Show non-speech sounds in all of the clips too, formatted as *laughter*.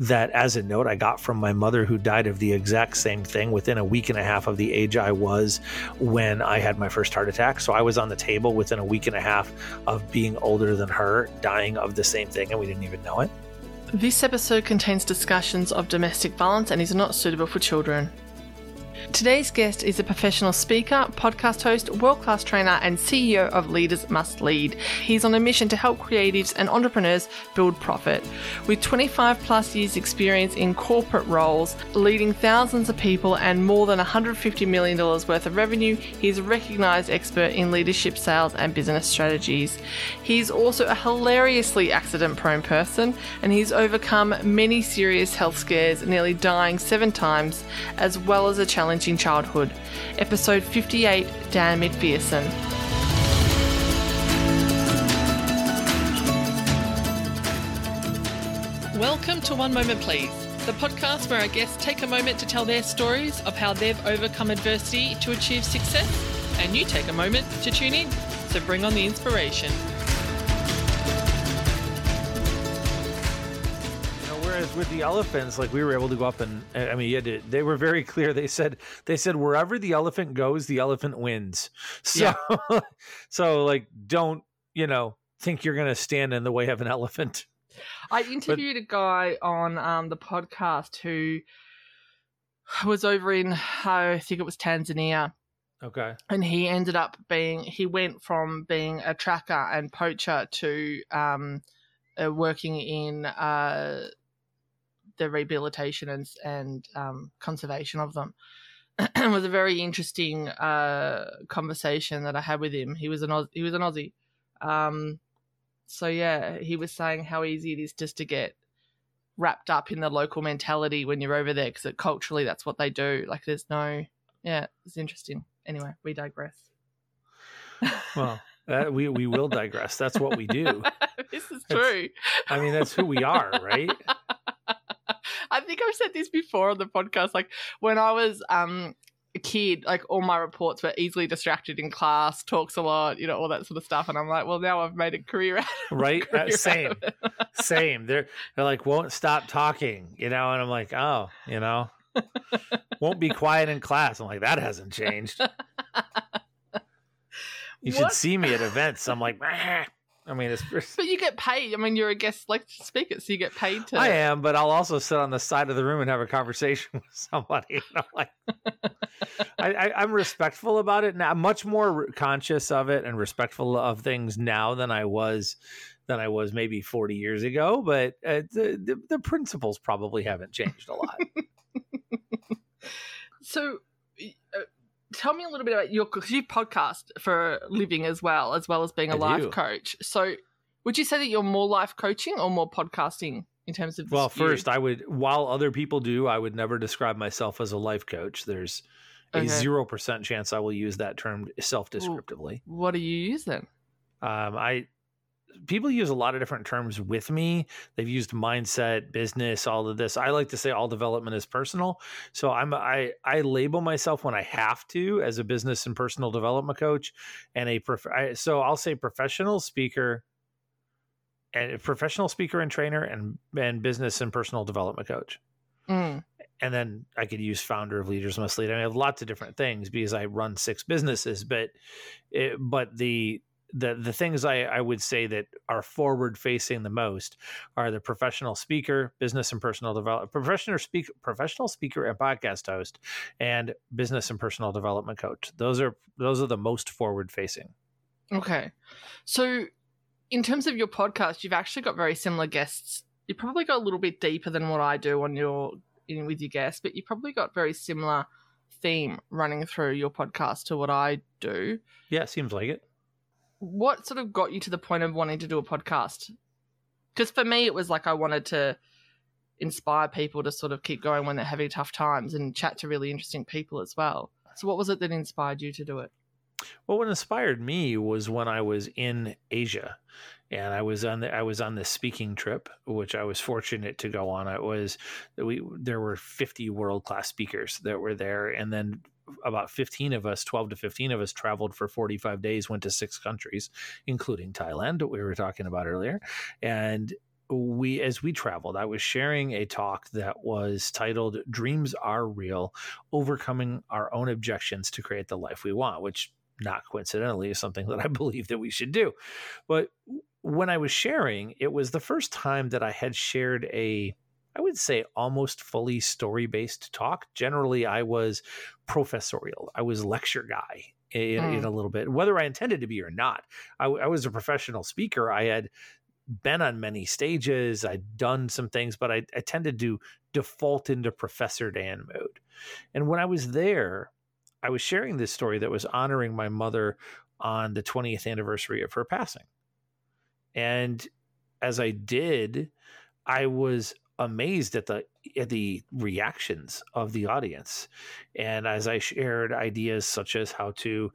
that as a note I got from my mother who died of the exact same thing within a week and a half of the age I was when I had my first heart attack. So I was on the table within a week and a half of being older than her, dying of the same thing, and we didn't even know it. This episode contains discussions of domestic violence and is not suitable for children. Today's guest is a professional speaker, podcast host, world class trainer, and CEO of Leaders Must Lead. He's on a mission to help creatives and entrepreneurs build profit. With 25 plus years' experience in corporate roles, leading thousands of people, and more than $150 million worth of revenue, he's a recognized expert in leadership, sales, and business strategies. He's also a hilariously accident prone person, and he's overcome many serious health scares, nearly dying seven times, as well as a challenge challenging childhood. Episode 58 Dan McPherson. Welcome to One Moment Please, the podcast where our guests take a moment to tell their stories of how they've overcome adversity to achieve success, and you take a moment to tune in. So bring on the inspiration. With the elephants, like we were able to go up and I mean, to, they were very clear. They said they said wherever the elephant goes, the elephant wins. *laughs* So, yeah. *laughs* so like, don't you know think you're going to stand in the way of an elephant? I interviewed but, a guy on um, the podcast who was over in I think it was Tanzania. Okay. And he ended up being he went from being a tracker and poacher to um, uh, working in uh, the rehabilitation and and um, conservation of them. *clears throat* it was a very interesting uh, conversation that I had with him. He was an Oz- he was an Aussie. Um, so yeah, he was saying how easy it is just to get wrapped up in the local mentality when you're over there because culturally that's what they do. Like there's no yeah, it's interesting. Anyway, we digress. well, uh, we we will digress. That's what we do. *laughs* this is true. I mean, that's who we are, right? *laughs* I think I've said this before on the podcast. Like when I was um a kid, like all my reports were easily distracted in class, talks a lot, you know, all that sort of stuff. And I'm like, well, now I've made a career out. Of it right, *laughs* career uh, same, *laughs* same. They're they're like won't stop talking, you know, and I'm like, oh, you know, won't be quiet in class. I'm like, that hasn't changed. *laughs* You what? should see me at events. I'm like, I mean, it's, but you get paid. I mean, you're a guest like speaker, so you get paid to. I am, but I'll also sit on the side of the room and have a conversation *laughs* with somebody. Like *laughs* I, I, am respectful about it now. I'm much more conscious of it and respectful of things now than I was than I was maybe 40 years ago. But uh, the, the the principles probably haven't changed a lot. *laughs* so. Tell me a little bit about your because you podcast for living as well as well as being a I life do. coach. So, would you say that you're more life coaching or more podcasting in terms of? Well, first, I would while other people do, I would never describe myself as a life coach. There's a zero percent chance I will use that term self descriptively. What do you use then? Um, I people use a lot of different terms with me. They've used mindset, business, all of this. I like to say all development is personal. So I'm I I label myself when I have to as a business and personal development coach and a prof- I, so I'll say professional speaker and professional speaker and trainer and and business and personal development coach. Mm. And then I could use founder of Leaders Must Lead. I, mean, I have lots of different things because I run six businesses, but it, but the the the things I, I would say that are forward facing the most are the professional speaker, business and personal development, professional speaker, professional speaker and podcast host, and business and personal development coach. Those are those are the most forward facing. Okay, so in terms of your podcast, you've actually got very similar guests. You probably got a little bit deeper than what I do on your in with your guests, but you probably got very similar theme running through your podcast to what I do. Yeah, seems like it what sort of got you to the point of wanting to do a podcast? Because for me, it was like I wanted to inspire people to sort of keep going when they're having tough times and chat to really interesting people as well. So, what was it that inspired you to do it? Well, what inspired me was when I was in Asia, and I was on the I was on this speaking trip, which I was fortunate to go on. It was we there were fifty world class speakers that were there, and then about 15 of us, 12 to 15 of us traveled for 45 days, went to six countries, including Thailand, that we were talking about earlier. And we as we traveled i was sharing a talk that was titled dreams are real overcoming our own objections to create the life we want which not coincidentally is something that i *laughs* believe that we should do but when i was sharing it was the first time that i had shared a I would say almost fully story based talk. Generally, I was professorial. I was lecture guy in, mm. in, a little bit, whether I intended to be or not. I, I, was a professional speaker. I had been on many stages. I'd done some things, but I, I tended to default into Professor Dan mode. And when I was there, I was sharing this story that was honoring my mother on the 20th anniversary of her passing. And as I did, I was amazed at the at the reactions of the audience. And as i shared ideas such as how to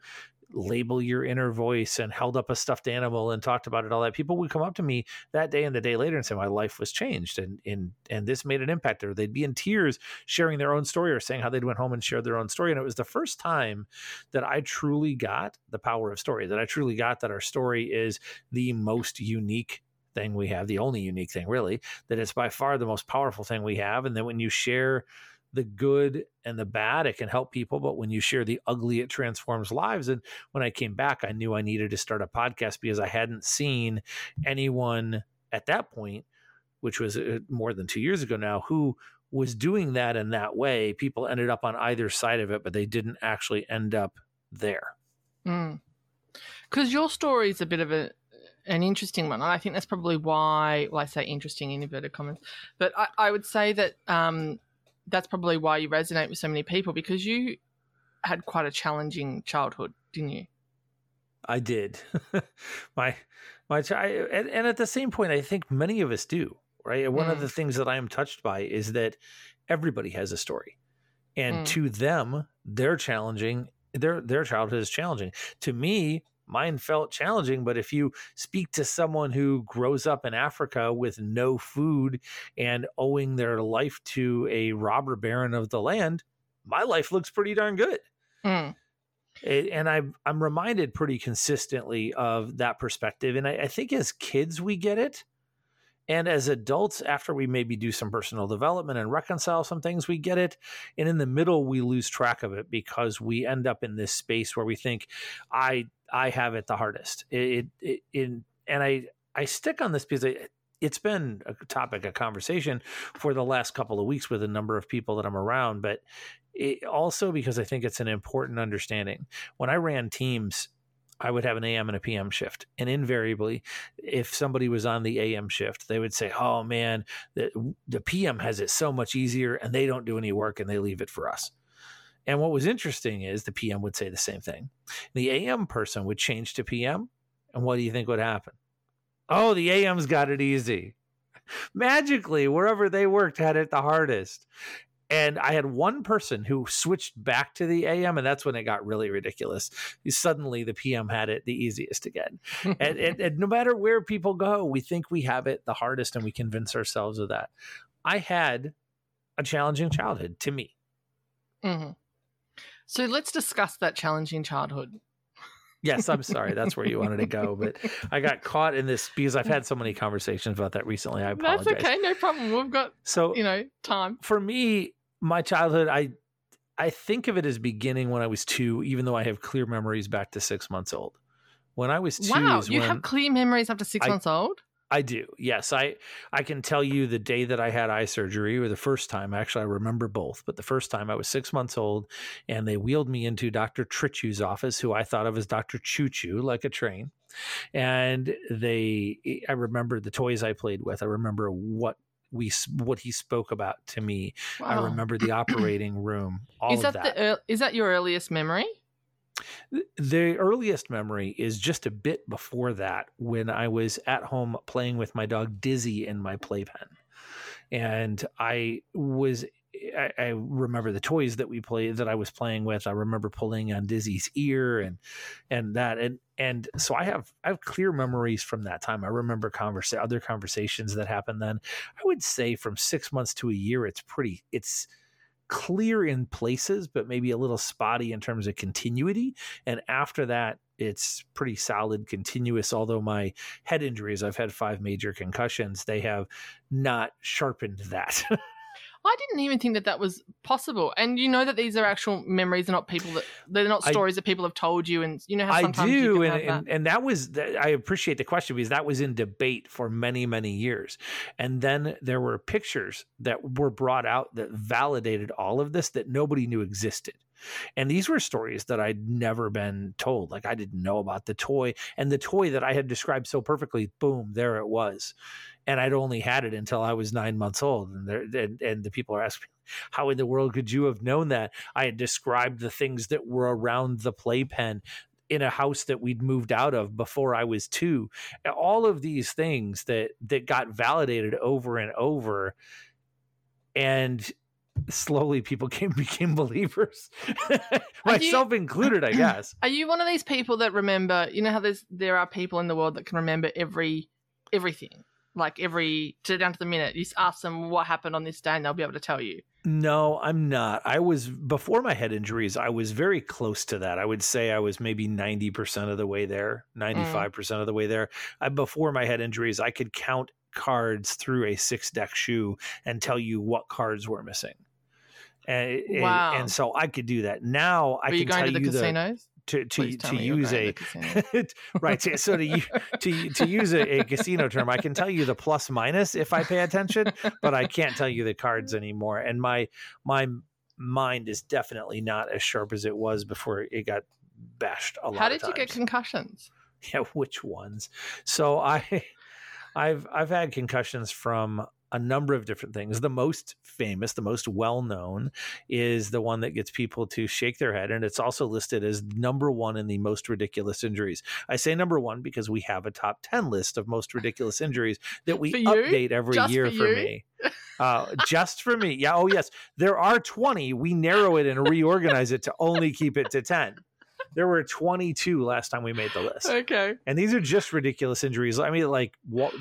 label your inner voice and held up a stuffed animal and talked about it all that people would come up to me that day and the day later and say my life was changed and and and this made an impact or they'd be in tears sharing their own story or saying how they'd went home and shared their own story. And it was the first time that I truly got the power of story that I truly got that our story is the most unique thing we have the only unique thing really that it's by far the most powerful thing we have and then when you share the good and the bad, it can help people. But when you share the ugly, it transforms lives. And when I came back, I knew I needed to start a podcast because I hadn't seen anyone at that point, which was uh, more than two years ago now, who was doing that in that way. People ended up on either side of it, but they didn't actually end up there. Because mm. your story is a bit of a an interesting one. I think that's probably why, well, I say interesting in inverted commas, but I, I would say that um, that's probably why you resonate with so many people because you had quite a challenging childhood, didn't you? I did. *laughs* my my and, and at the same point, I think many of us do. Right. One mm. of the things that I am touched by is that everybody has a story, and mm. to them, they're challenging. Their their childhood is challenging. To me, mine felt challenging but if you speak to someone who grows up in africa with no food and owing their life to a robber baron of the land my life looks pretty darn good mm. and I, i'm reminded pretty consistently of that perspective and I, I think as kids we get it and as adults, after we maybe do some personal development and reconcile some things, we get it. And in the middle, we lose track of it because we end up in this space where we think, I I have it the hardest. It, it, it and I I stick on this because it, it's been a topic of conversation for the last couple of weeks with a number of people that I'm around, but it, also because I think it's an important understanding. When I ran teams, I would have an AM and a PM shift, and invariably, if somebody was on the AM shift, they would say, "Oh man, the the PM has it so much easier, and they don't do any work, and they leave it for us." And what was interesting is the PM would say the same thing. The AM person would change to PM. And what do you think would happen? Oh, the AM's got it easy. *laughs* Magically, wherever they worked had it the hardest. And I had one person who switched back to the AM, and that's when it got really ridiculous. Suddenly, the PM had it the easiest again. and, and, and, no matter where people go, we think we have it the hardest, and we convince ourselves of that. I had a challenging childhood to me. Mm-hmm. So let's discuss that challenging childhood. Yes, I'm sorry. That's where you wanted to go, but I got caught in this because I've had so many conversations about that recently. I apologize. That's okay, no problem. We've got so you know time. For me, my childhood, I I think of it as beginning when I was two, even though I have clear memories back to six months old. When I was two, wow, you have clear memories up to six I, months old. I do. Yes, I I can tell you the day that I had eye surgery, or the first time. Actually, I remember both. But the first time, I was six months old, and they wheeled me into Doctor Trichu's office, who I thought of as Doctor Choo Choo, like a train. And they, I remember the toys I played with. I remember what we what he spoke about to me. Wow. I remember the *clears throat* operating room. All is that, that. the is that your earliest memory? The earliest memory is just a bit before that when I was at home playing with my dog Dizzy in my playpen. And I was I, I, remember the toys that we played that I was playing with. I remember pulling on Dizzy's ear and and that and and so I have I have clear memories from that time. I remember conversa- other conversations that happened then. I would say from six months to a year, it's pretty it's clear in places, but maybe a little spotty in terms of continuity. And after that, it's pretty solid, continuous. Although my head injuries, I've had five major concussions, they have not sharpened that. *laughs* I didn't even think that that was possible. And you know that these are actual memories, not people that they're not stories I, that people have told you. And you know how sometimes I do, and, and, and that was I appreciate the question because that was in debate for many many years. And then there were pictures that were brought out that validated all of this that nobody knew existed. And these were stories that I'd never been told. Like I didn't know about the toy and the toy that I had described so perfectly. Boom, there it was and I'd only had it until I was nine months old. And and, and the people are asking, how in the world could you have known that? I had described the things that were around the playpen in a house that we'd moved out of before I was two. All of these things that that got validated over and over, and slowly people *laughs* came became believers *laughs* myself you, included i *clears throat* guess are you one of these people that remember you know how there's there are people in the world that can remember every everything like every to down to the minute. You just ask them what happened on this day, and they'll be able to tell you. No, I'm not. I was before my head injuries. I was very close to that. I would say I was maybe ninety percent of the way there, mm. ninety five percent of the way there. I, before my head injuries, I could count cards through a six deck shoe and tell you what cards were missing. And, wow. and, and so I could do that. Now I can going tell to the you casinos? To to, to use a *laughs* right so to to to use a, a, casino term i can tell you the plus minus if i pay attention but i can't tell you the cards anymore and my my mind is definitely not as sharp as it was before it got bashed a lot how did you get concussions? *laughs* Yeah which ones? So i *laughs* i've i've had concussions from a number of different things. The most famous, the most well known, is the one that gets people to shake their head. And it's also listed as number one in the most ridiculous injuries. I say number one because we have a top 10 list of most ridiculous injuries that we update every just year for, for me. *laughs* Uh, just for me. Yeah. Oh, yes. There are 20. We narrow it and reorganize it to only keep it to 10. There were 22 last time we made the list. Okay. And these are just ridiculous injuries. I mean, like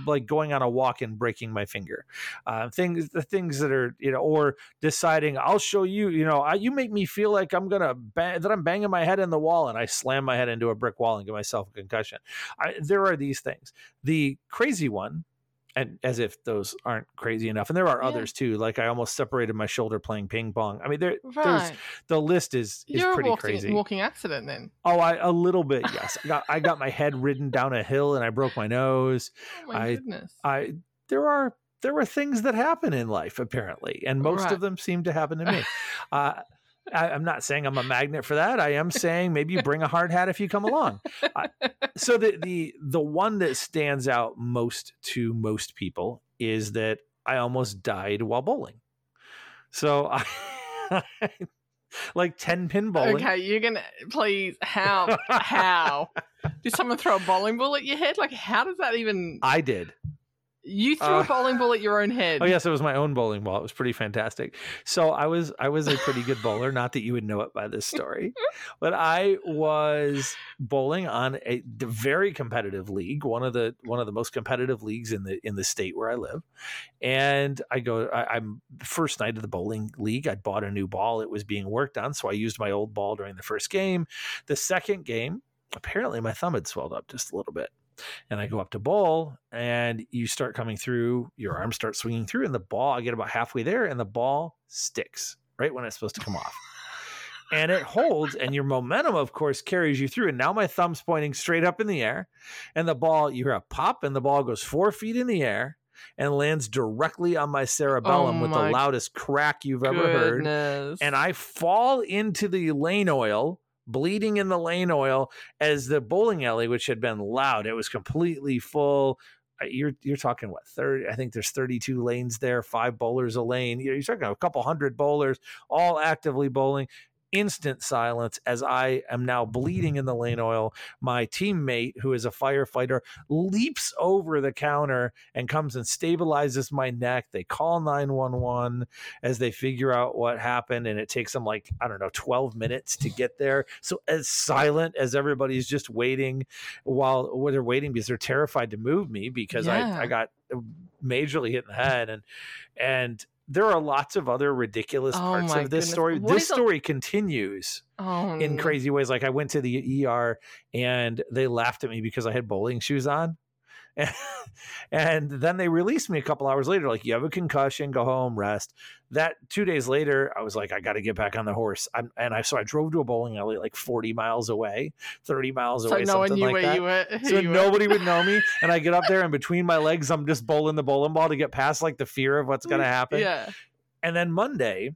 like going on a walk and breaking my finger, uh, things the things that are you know, or deciding I'll show you. You know, I, you make me feel like I'm gonna bang, that I'm banging my head in the wall and I slam my head into a brick wall and give myself a concussion. I, there are these things. The crazy one and as if those aren't crazy enough and there are yeah. others too like i almost separated my shoulder playing ping pong. I mean there right. there's the list is is You're pretty walking, crazy. walking accident then. Oh i a little bit yes. I got i got my head ridden down a hill and i broke my nose. Oh my I, goodness. I there are there were things that happen in life apparently and most right. of them seem to happen to me. *laughs* Uh, I, am not saying I'm a magnet for that. I am saying maybe you bring a hard hat if you come along. I, so the the the one that stands out most to most people is that I almost died while bowling. So I, *laughs* like 10 pin bowling. Okay, you're going to please how how *laughs* did someone throw a bowling ball at your head? Like how does that even I did. You threw uh, a bowling ball at your own head. Oh yes, it was my own bowling ball. It was pretty fantastic. So I was I was a pretty good bowler. Not that you would know it by this story, *laughs* but I was bowling on a very competitive league, one of the one of the most competitive leagues in the in the state where I live. And I go, I, I'm first night of the bowling league. I bought a new ball. It was being worked on, so I used my old ball during the first game. The second game, apparently my thumb had swelled up just a little bit and I go up to bowl, and you start coming through, your arms start swinging through, and the ball, I get about halfway there, and the ball sticks right when it's supposed to come off. And it holds, and your momentum, of course, carries you through. And now my thumb's pointing straight up in the air, and the ball, you hear a pop, and the ball goes four feet in the air and lands directly on my cerebellum oh with my the loudest crack you've ever heard. And I fall into the lane oil bleeding in the lane oil as the bowling alley, which had been loud, it was completely full. Uh, you're you're talking what thirty? I think there's 32 lanes there, five bowlers a lane. You're, you're talking a couple hundred bowlers all actively bowling, instant silence as I am now mm-hmm. bleeding in the lane oil. My teammate, who is a firefighter, leaps over the counter and comes and stabilizes my neck. They call 911 as they figure out what happened. And it takes them like, I don't know, 12 minutes to get there. So as silent as everybody's just waiting while, while they're waiting because they're terrified to move me because Yeah. I, I got majorly hit in the head. And, and there are lots of other ridiculous Oh parts of this goodness. story. What this is a- story continues Oh, in crazy ways. Like I went to the ER and they laughed at me because I had bowling shoes on. *laughs* And then they released me a couple hours later, like, you have a concussion, go home, rest. That two days later, I was like, I got to get back on the horse. I'm, and I, so I drove to a bowling alley like 40 miles away, 30 miles So away, no something like that. were. *laughs* So were. nobody would know me. *laughs* And I get up there and between my legs, I'm just bowling the bowling ball to get past like the fear of what's going to happen. Yeah. And then Monday,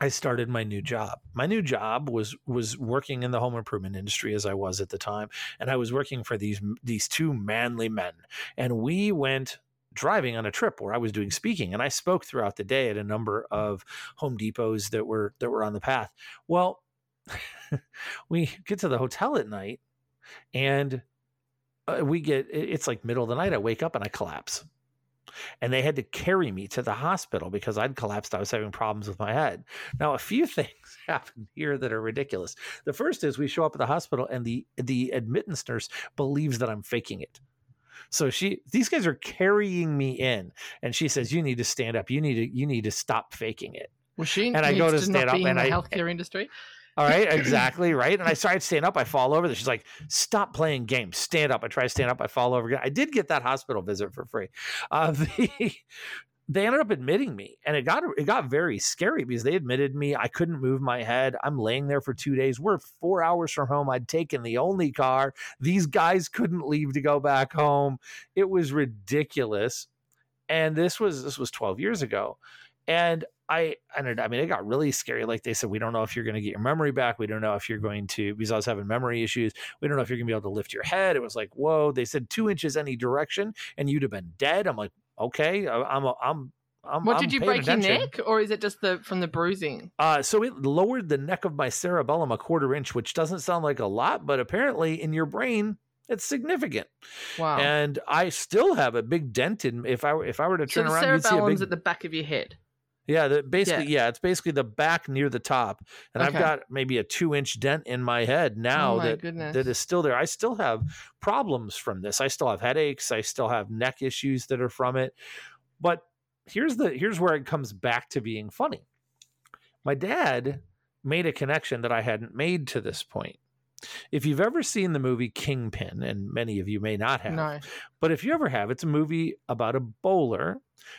I started my new job. My new job was was working in the home improvement industry as I was at the time, and I was working for these these two manly men. And we went driving on a trip where I was doing speaking, and I spoke throughout the day at a number of Home Depots that were that were on the path. Well, *laughs* we get to the hotel at night, and uh, we get it's like middle of the night. I wake up and I collapse and they had to carry me to the hospital because I'd collapsed. I was having problems with my head. Now, a few *laughs* things happen here that are ridiculous. The first is we show up at the hospital, and the the admittance nurse believes that I'm faking it. So she, these guys are carrying me in, and she says, "You need to stand up. You need to, you need to stop faking it." Was she? And I go to stand up in and the I- healthcare industry. All right, exactly right. And I started stand up. I fall over. She's like, "Stop playing games. Stand up." I try to stand up. I fall over again. I did get that hospital visit for free. Uh, *laughs* the, they ended up admitting me, and it got it got very scary because they admitted me. I couldn't move my head. I'm laying there for two days. We're four hours from home. I'd taken the only car. These guys couldn't leave to go back home. It was ridiculous. And this was this was 12 years ago. And I, and I mean, it got really scary. Like they said, we don't know if you're going to get your memory back. We don't know if you're going to, because I was having memory issues. We don't know if you're going to be able to lift your head. It was like, whoa. They said two inches any direction, and you'd have been dead. I'm like, okay, I- I'm, I'm, I'm. What I'm did you break your neck, or is it just the from the bruising? Uh, so it lowered the neck of my cerebellum a quarter inch, which doesn't sound like a lot, but apparently in your brain, it's significant. Wow. And I still have a big dent in. If I were- if I were to so turn the around, you'd see a cerebellum's big at the back of your head. Yeah, the, basically, yeah. it's basically the back near the top, and I've got maybe a two inch dent in my head oh now oh my that goodness. that is still there. I still have problems from this. I still have headaches. I still have neck issues that are from it. But here's the here's where it comes back to being funny. My dad made a connection that I hadn't made to this point. If you've ever seen the movie Kingpin, and many of you may not have, no. but if you ever have, it's a movie about a bowler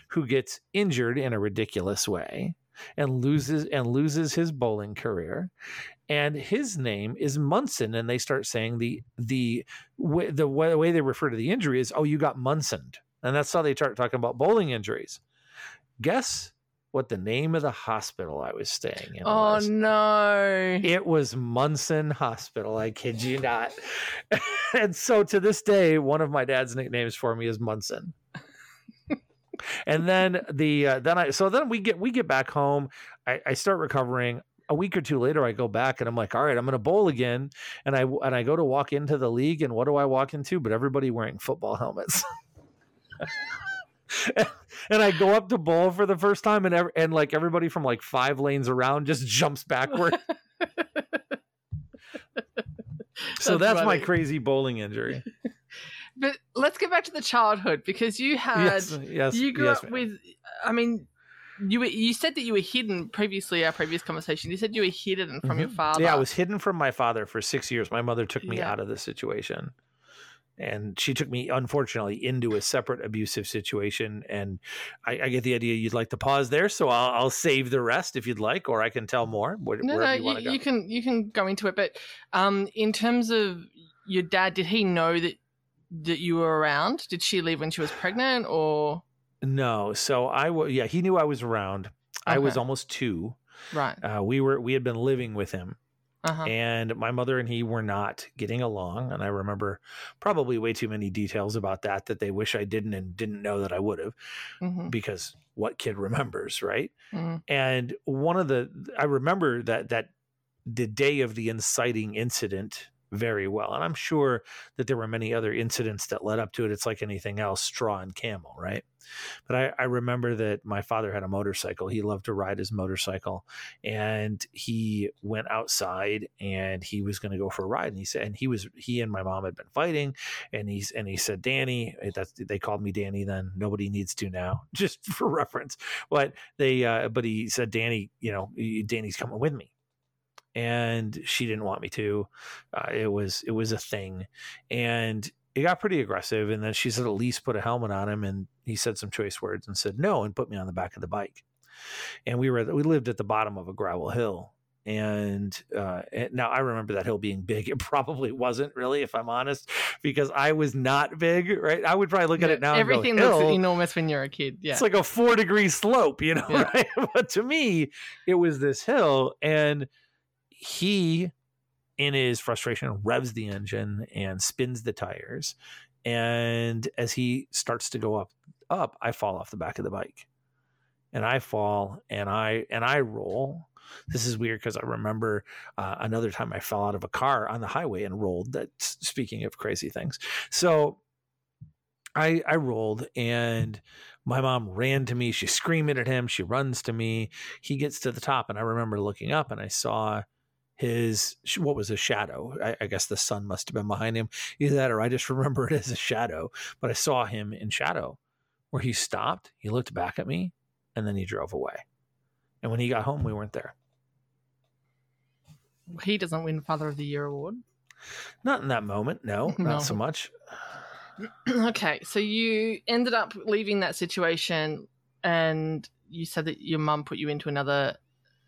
who gets injured in a ridiculous way and loses and loses his bowling career. And his name is Munson, and they start saying the the way, the way, the way they refer to the injury is, "Oh, you got Munsoned," and that's how they start talking about bowling injuries. Guess what the name of the hospital I was staying in Oh was? no. It was Munson Hospital. I kid you not. *laughs* and so to this day, one of my dad's nicknames for me is Munson. and then the uh, then I so then we get we get back home. I, I start recovering. A week or two later, I go back and I'm like, all right, I'm going to bowl again. And I and I go to walk into the league, and what do I walk into? But everybody wearing football helmets. *laughs* *laughs* and I go up to bowl for the first time, and ev- and like everybody from like five lanes around just jumps backward. *laughs* so That's that's, my crazy bowling injury. *laughs* But let's get back to the childhood because you had yes, yes, you grew yes, up ma'am. with I mean you were, you said that you were hidden previously our previous conversation. You said you were hidden from your Mhm. father. Yeah, I was hidden from my father for six years. My mother took me Yeah. out of the situation. And she took me, unfortunately, into a separate abusive situation. And I, I get the idea you'd like to pause there, so I'll, I'll save the rest if you'd like, or I can tell more. Where, no, no, you you, you can you can go into it. But um, in terms of your dad, did he know that that you were around? Did she leave when she was pregnant, or No, so I was. Yeah, he knew I was around. I was almost two. right? Uh, we were. We had been living with him. Uh huh. and my mother and he were not getting along and i remember probably way too many details about that that they wish i didn't and didn't know that i would have hmm because what kid remembers right? Hmm and one of the i remember that that the day of the inciting incident very well. And I'm sure that there were many other incidents that led up to it. It's like anything else, straw and camel, right? But I, I remember that my father had a motorcycle. He loved to ride his motorcycle, and he went outside and he was going to go for a ride. And he said, and he was he and my mom had been fighting, and he's and he said, Danny, eh, that's they called me Danny then. Nobody needs to now, *laughs* just for reference. But they, uh, but he said, Danny, you know, Danny's coming with me and she didn't want me to. Uh, it was it was a thing, and it got pretty aggressive. And then she said, "At least put a helmet on him." And he said some choice words and said no, and put me on the back of the bike. And we were we lived at the bottom of a gravel hill, and uh, now I remember that hill being big. *laughs* It probably wasn't really, if I'm honest, because I was not big. Right? I would probably look yeah, at it now. Everything go, looks enormous when you're a kid. Yeah, it's like a four degree slope, you know. *laughs* Yeah. Right? But to me, it was this hill, and he in his frustration revs the engine and spins the tires. And as he starts to go up up i fall off the back of the bike. And i fall and i and i roll. This is weird because i remember uh, another time i fell out of a car on the highway and rolled. That speaking of crazy things. So i i rolled and my mom ran to me. She's screaming at him. She runs to me. He gets to the top and i remember looking up and i saw his what was a shadow. I, I, guess the sun must have been behind him. Either that or I just *laughs* remember it as a shadow. But I saw him in shadow, where he stopped, he looked back at me, and then he drove away. And when he got home, we weren't there. He doesn't win Father of the Year award. Not in that moment. No, *laughs* no. not so much. *clears throat* okay, so you ended up leaving that situation, and you said that your mum put you into another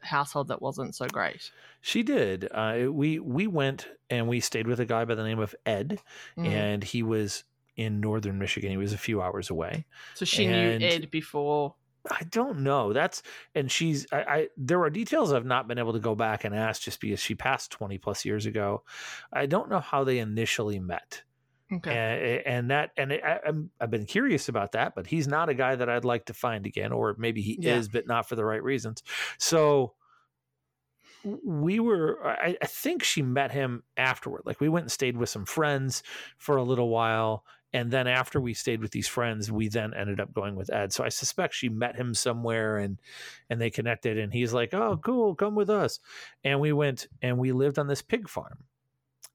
household that wasn't so great. She did. Uh, we we went and we stayed with a guy by the name of Ed, mm. and he was in northern Michigan. He was a few hours away. So she and knew Ed before. I don't know. That's and she's. I, I there are details I've not been able to go back and ask just because she passed twenty plus years ago. I don't know how they initially met. Okay. And, and that, and it, I, have been curious about that, but he's not a guy that I'd like to find again, or maybe he yeah. is, but not for the right reasons. So we were, I, I think she met him afterward. Like we went and stayed with some friends for a little while. And then after we stayed with these friends, we then ended up going with Ed. So I suspect she met him somewhere and and they connected and he's like, "Oh, cool, come with us." And we went and we lived on this pig farm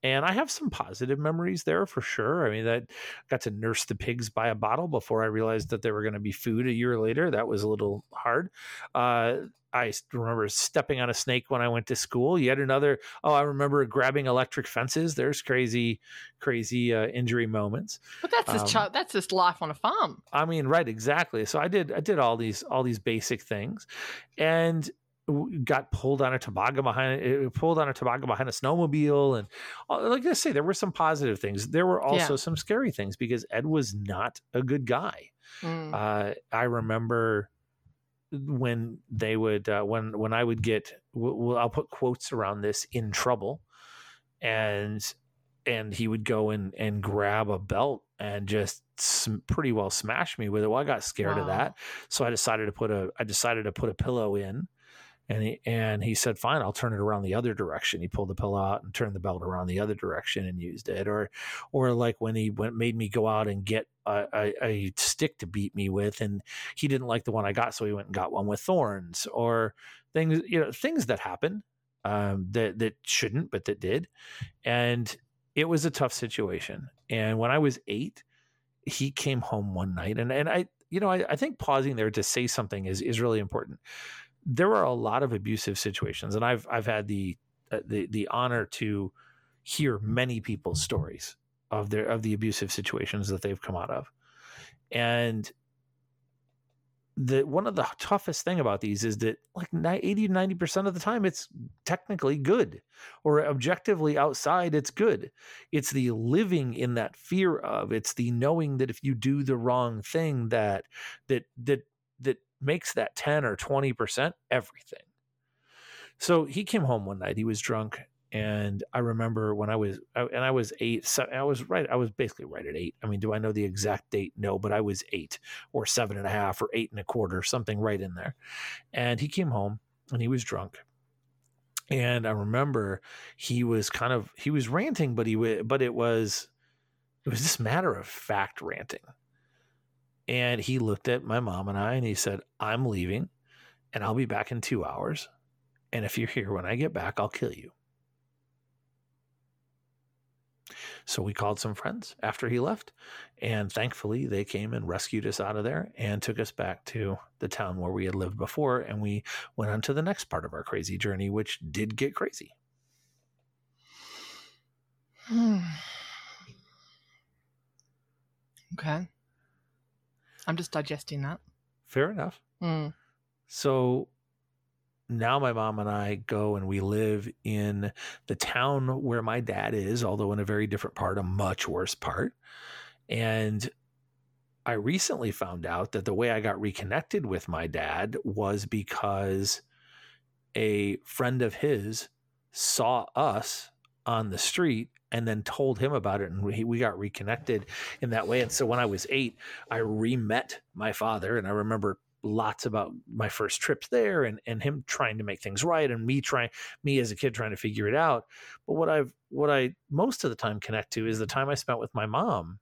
and I have some positive memories there for sure. I mean, that got to nurse the pigs by a bottle before I realized that they were going to be food a year later. That was a little hard. Uh, I remember stepping on a snake when I went to school. Yet another. Oh, I remember grabbing electric fences. There's crazy, crazy uh, injury moments. But that's just um, that's just life on a farm. I mean, right? Exactly. So I did. I did all these all these basic things, and got pulled on a toboggan behind it pulled on a toboggan behind a snowmobile and like i say there were some positive things there were also yeah. some scary things because ed was not a good guy mm. uh, i remember when they would uh, when when i would get well i'll put quotes around this in trouble and and he would go and and grab a belt and just sm- pretty well smash me with it well i got scared wow. of that so i decided to put a i decided to put a pillow in and he and he said, "Fine, I'll turn it around the other direction." He pulled the pillow out and turned the belt around the other direction and used it. Or, or like when he went made me go out and get a, a, a stick to beat me with, and he didn't like the one I got, so he went and got one with thorns. Or things, you know, things that happen um, that that shouldn't, but that did, and it was a tough situation. And when I was eight, he came home one night, and and I, you know, I, I think pausing there to say something is is really important there are a lot of abusive situations, and I've I've had the uh, the the honor to hear many people's stories of their of the abusive situations that they've come out of, and the one of the toughest thing about these is that like 80 to 90% of the time it's technically good or objectively outside it's good. It's the living in that fear of it's the knowing that if you do the wrong thing that that that makes that 10 or 20% everything. So he came home one night. He was drunk. And I remember when I was, and I was eight, so I was right. I was basically right at eight. I mean, do I know the exact date? No, but I was eight or seven and a half or eight and a quarter, something right in there. And he came home and he was drunk. and I remember he was kind of he was ranting, but he but it was it was just matter of fact ranting. And he looked at my mom and I and he said, "I'm leaving, and I'll be back in two hours. And if you're here when I get back, I'll kill you." So we called some friends after he left, and thankfully they came and rescued us out of there and took us back to the town where we had lived before. And we went on to the next part of our crazy journey, which did get crazy. Hmm. Okay. I'm just digesting that. Fair enough. Mm. So now my mom and I go and we live in the town where my dad is, although in a very different part, a much worse part. And I recently found out that the way I got reconnected with my dad was because a friend of his saw us on the street and then told him about it and we, we got reconnected in that way and so when i was eight i re-met my father and i remember lots about my first trips there and and him trying to make things right and me trying me as a kid trying to figure it out but what i've what i most of the time connect to is the time i spent with my mom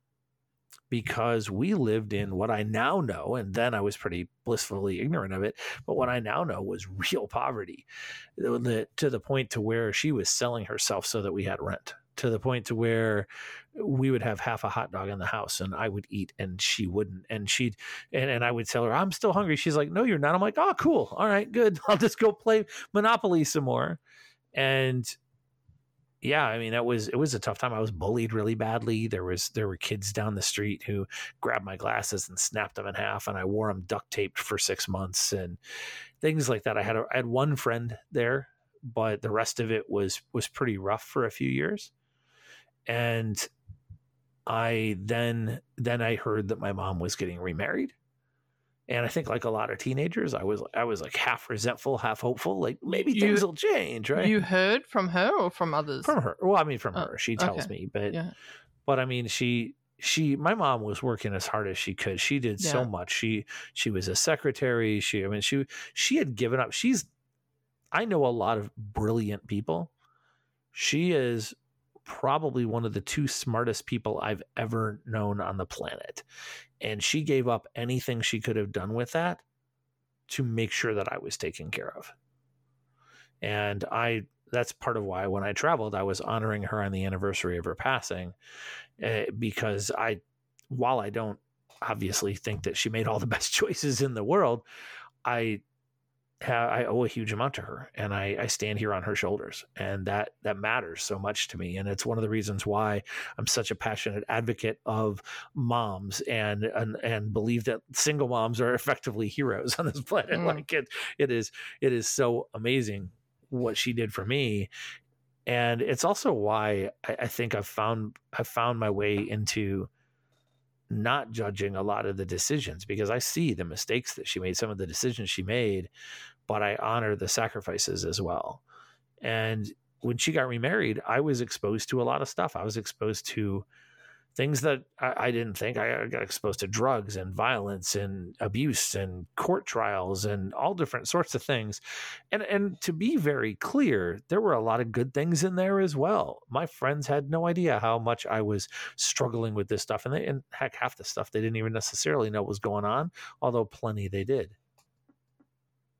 because we lived in what i now know and then i was pretty blissfully ignorant of it but what i now know was real poverty to the point to where she was selling herself so that we had rent to the point to where we would have half a hot dog in the house and I would eat and she wouldn't. And she'd, and, and I would tell her, I'm still hungry. She's like, no, you're not. I'm like, oh, cool. All right, good. *laughs* I'll just go play Monopoly some more. And yeah, I mean, that was, it was a tough time. I was bullied really badly. There was, there were kids down the street who grabbed my glasses and snapped them in half and I wore them duct taped for six months and things like that. I had, a, I had one friend there, but the rest of it was, was pretty rough for a few years. And I then then I heard that my mom was getting remarried. And I think like a lot of teenagers, I was I was like half resentful, half hopeful, like maybe you, things will change, right? You heard from her or from others? From her. Well, I mean from oh, her. She tells okay. me, but yeah. but I mean she she my mom was working as hard as she could. She did yeah. so much. She she was a secretary. She I mean she she had given up. She's I know a lot of brilliant people. She is probably one of the two smartest people I've ever known on the planet. And she gave up anything she could have done with that to make sure that I was taken care of. And I that's part of why when I traveled, I was honoring her on the anniversary of her passing uh, because I, while I don't obviously think that she made all the *laughs* best choices in the world, I I owe a huge amount to her, and I, I, stand here on her shoulders, and that that matters so much to me, and it's one of the reasons why I'm such a passionate advocate of moms and and, and believe that single moms are *laughs* effectively heroes on this planet. Mm. Like it, it is it is so amazing what she did for me, and it's also why I, I think I've found I've found my way into not judging a lot of the decisions because I see the mistakes that she made, some of the decisions she made, but I honor the sacrifices as well. And when she got remarried, I was exposed to a lot of stuff. I was exposed to things that I, I, didn't think. I got exposed to drugs and violence and abuse and court trials and all different sorts of things. And and to be very clear, there were a lot of good things in there as well. My friends had no idea how much I was struggling with this stuff, and they and heck, half the stuff they didn't even necessarily know was going on, although plenty they did.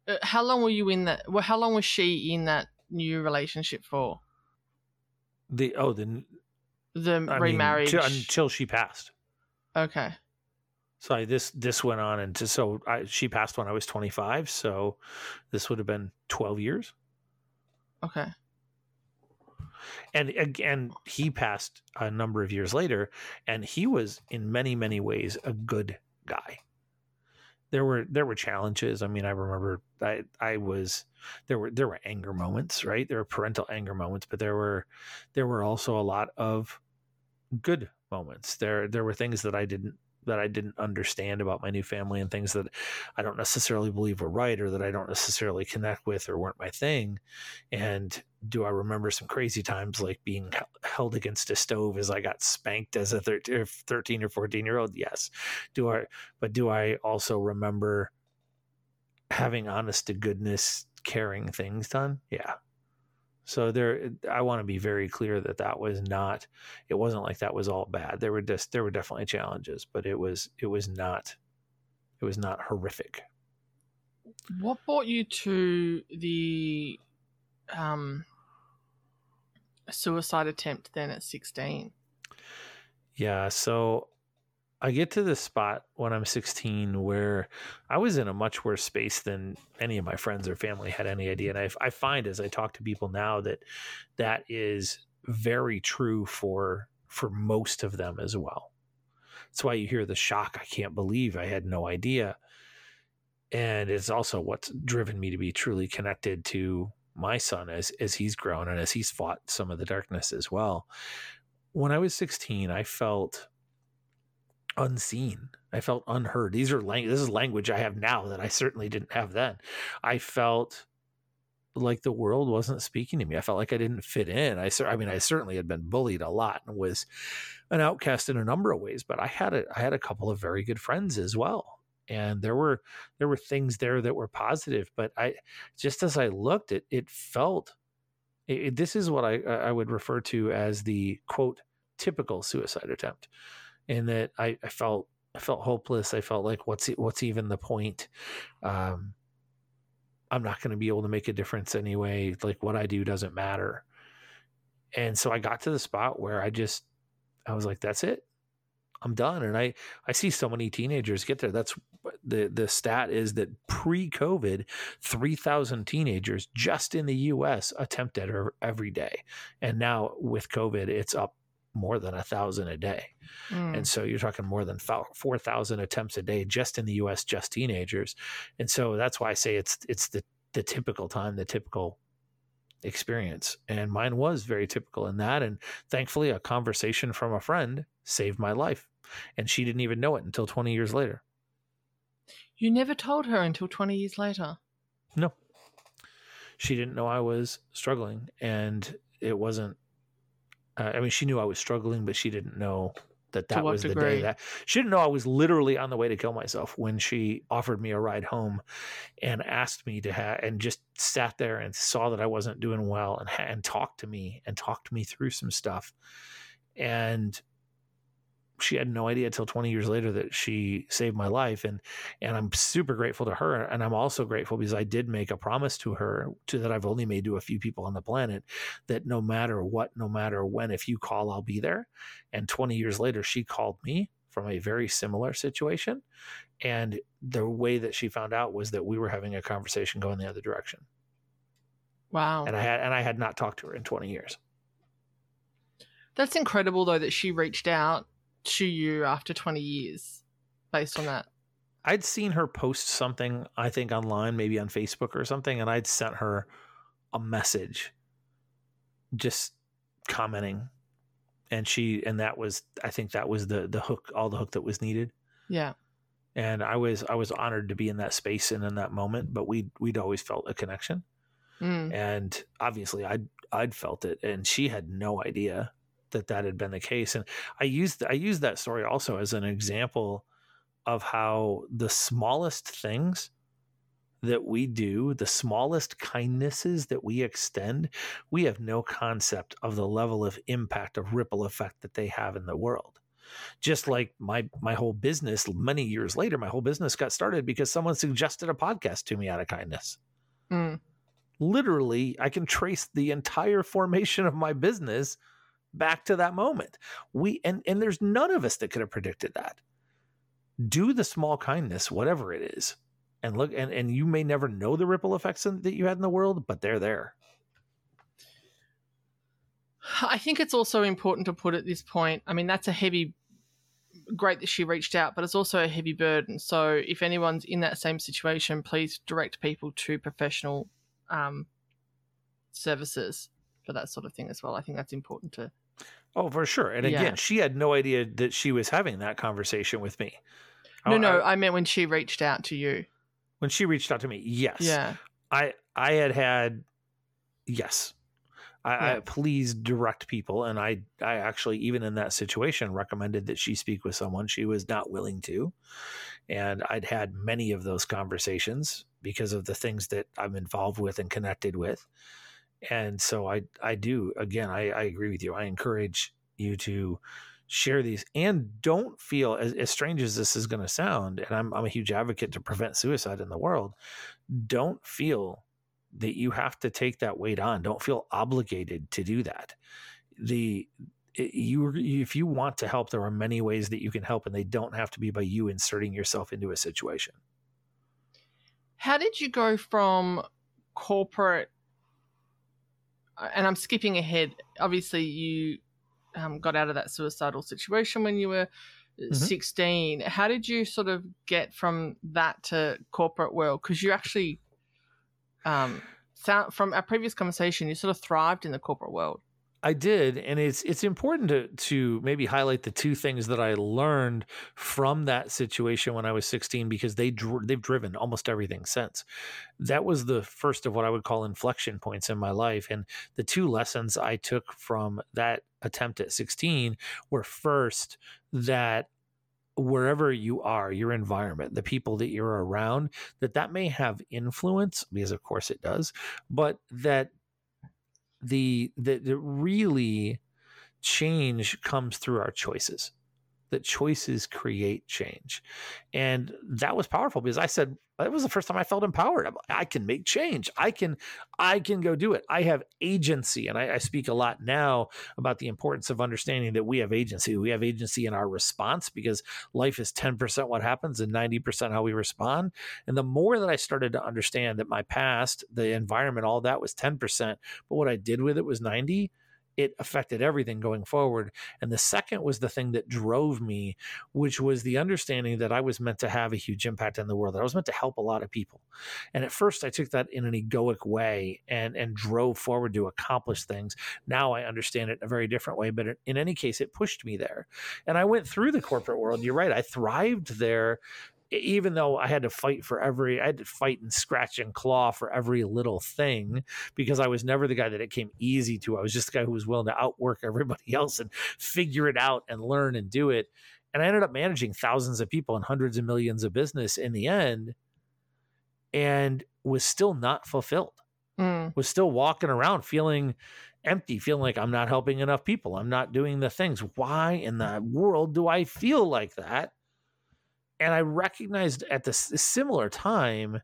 Uh, how long were you in that? Well, how long was she in that new relationship for? The oh the the I remarriage mean, until she passed. Okay. So this this went on into so I, she passed when I was 25, so this would have been 12 years. Okay. And again, he passed a number of years later, and he was in many many ways a good guy. There were there were challenges. I mean, I remember I I was there were there were anger moments, right? There were parental anger moments, but there were there were also a lot of good moments. There there were things that I didn't that I didn't understand about my new family and things that I don't necessarily believe were right or that I don't necessarily connect with or weren't my thing. And do I remember some crazy times like being held against a stove as I got spanked as a 13 or 14 year old? Yes. Do I, but do I also remember having honest to goodness caring things done? Yeah. So there, I want to be very clear that that was not. It wasn't like that was all bad. There were just there were definitely challenges, but it was it was not it was not horrific. What brought you to the um, suicide attempt then at sixteen? Yeah, so I get to this spot when I'm 16 where I was in a much worse space than any of my friends or family had any idea. And I, I find as I talk to people now that that is very true for for most of them as well. That's why you hear the shock. I can't believe I had no idea. And it's also what's driven me to be truly connected to my son as as he's grown and as he's fought some of the darkness as well. When I was 16, I felt unseen. I felt unheard. These are lang- this is language I have now that I certainly didn't have then. I felt like the world wasn't speaking to me. I felt like I didn't fit in. I I mean I certainly had been bullied a lot and was an outcast in a number of ways, but I had a I had a couple of very good friends as well. And there were there were things there that were positive, but I just as I looked it it felt it, this is what I I would refer to as the quote typical suicide attempt in that I, I felt I felt hopeless. I felt like what's what's even the point? Um, I'm not going to be able to make a difference anyway. Like what I do doesn't matter. And so I got to the spot where I just I was like, that's it. I'm done. And I I see so many teenagers get there. That's the the stat is that pre-COVID, 3,000 teenagers just in the US attempt attempted every day. And now with COVID, it's up more than a thousand a day. Mm. And so you're talking more than 4,000 attempts a day just in the US, just teenagers. And so that's why I say it's, it's the, the typical time, the typical experience. And mine was very typical in that. And thankfully, a conversation from a friend saved my life. And she didn't even know it until 20 years later. You never told her until 20 years later? No. She didn't know I was struggling. And it wasn't uh, I mean, she knew I was struggling, but she didn't know that that was the day that she didn't know I was literally on the way to kill myself when she offered me a ride home and asked me to have and just sat there and saw that I wasn't doing well and and talked to me and talked me through some stuff. And she had no idea until 20 years later that she saved my life and and I'm super grateful to her and I'm also grateful because I did make a promise to her to that I've only made to a few people on the planet that no matter what no matter when if you call I'll be there. And 20 years later she called me from a very similar situation and the way that she found out was that we were having a conversation going the other direction. Wow. And I had and I had not talked to her in 20 years. That's incredible though that she reached out to you after 20 years based on that? I'd seen her post something, I think online, maybe on Facebook or something, and I'd sent her a message just commenting. And she and that was I think that was the the hook all the hook that was needed. Yeah. And I was I was honored to be in that space and in that moment, but we'd we'd always felt a connection. Mm. And obviously I'd I'd felt it and she had no idea that that had been the case. And I used I used that story also as an example of how the smallest things that we do, the smallest kindnesses that we extend, we have no concept of the level of impact of ripple effect that they have in the world. Just like my my whole business many years later, my whole business got started because someone suggested a podcast to me out of kindness. Mm. Literally, I can trace the entire formation of my business back to that moment. We and and there's none of us that could have predicted that. Do the small kindness, whatever it is, and look and and you may never know the ripple effects that you had in the world, but they're there. I think it's also important to put at this point. I mean, that's a heavy. Great that she reached out, but it's also a heavy burden. So, if anyone's in that same situation, please direct people to professional um, services for that sort of thing as well. I think that's important to. Oh, for sure. And again, yeah. she had no idea that she was having that conversation with me. No, oh, I, no, I, I meant when she reached out to you. When she reached out to me, yes. Yeah. I I had had yes. I, yeah. I please direct people, and I I actually even in that situation recommended that she speak with someone. She was not willing to, and I'd had many of those conversations because of the things that I'm involved with and connected with And so I I do again I, I agree with you. I encourage you to share these and don't feel as, as strange as this is going to sound and I'm, I'm a huge advocate to prevent suicide in the world don't feel that you have to take that weight on don't feel obligated to do that the you if you want to help there are many ways that you can help and they don't have to be by you inserting yourself into a situation how did you go from corporate and i'm skipping ahead. Obviously you um, got out of that suicidal situation when you were uh, mm-hmm. 16 how did you sort of get from that to corporate world? Because you actually um, sound, from our previous conversation you sort of thrived in the corporate world I did, and it's it's important to to maybe highlight the two things that I learned from that situation when I was 16 because they dr- they've driven almost everything since. That was the first of what I would call inflection points in my life, and the two lessons I took from that attempt at 16 were first that wherever you are your environment the people that you're around that that may have influence because of course it does but that the the, the really change comes through our choices that choices create change. And that was powerful because I said that was the first time I felt empowered. I can make change. I can, I can go do it. I have agency. And I, I, speak a lot now about the importance of understanding that we have agency. We have agency in our response because life is 10% what happens and 90% how we respond. And the more that I started to understand that my past, the environment, all that was 10%, but what I did with it was 90 it affected everything going forward. And the second was the thing that drove me, which was the understanding that I was meant to have a huge impact in the world, that I was meant to help a lot of people. And at first I took that in an egoic way and and drove forward to accomplish things. Now I understand it in a very different way, but in any case it pushed me there. And I went through the corporate world. You're right. I thrived there even though I had to fight for every, I had to fight and scratch and claw for every little thing because I was never the guy that it came easy to. I was just the guy who was willing to outwork *laughs* everybody else and figure it out and learn and do it. And I ended up managing thousands of people and hundreds of millions of business in the end and was still not fulfilled. Mm. Was still walking around feeling empty, feeling like I'm not helping enough people. I'm not doing the things. Why in the world do I feel like that? And I recognized at the similar time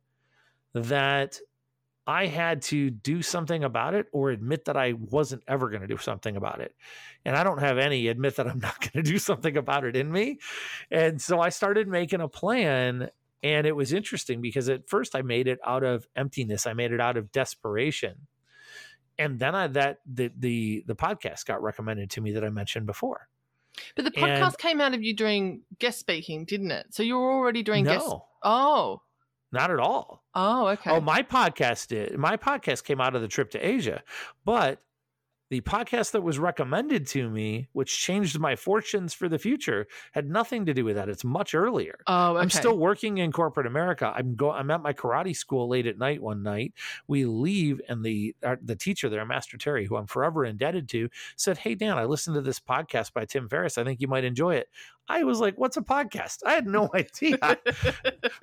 that I had to do something about it or admit that I wasn't ever going to do something about it. And I don't have any admit that I'm *laughs* not going to do something about it in me. And so I started making a plan. And it was interesting because at first I made it out of emptiness, I made it out of desperation. And then I that the the the podcast got recommended to me that I mentioned before. But the podcast and, came out of you doing guest speaking, didn't it? So you were already doing no, guest. Oh, not at all. Oh, okay. Oh, my podcast did. My podcast came out of the trip to Asia, but the podcast that was recommended to me, which changed my fortunes for the future, had nothing to do with that. It's much earlier. Oh, okay. I'm still working in corporate America. I'm go. I'm at my karate school late at night one night. We leave, and the uh, the teacher there, Master Terry, who I'm forever indebted to, said, "Hey Dan, I listened to this podcast by Tim Ferriss. I think you might enjoy it." I was like, "What's a podcast?" I had no *laughs* idea,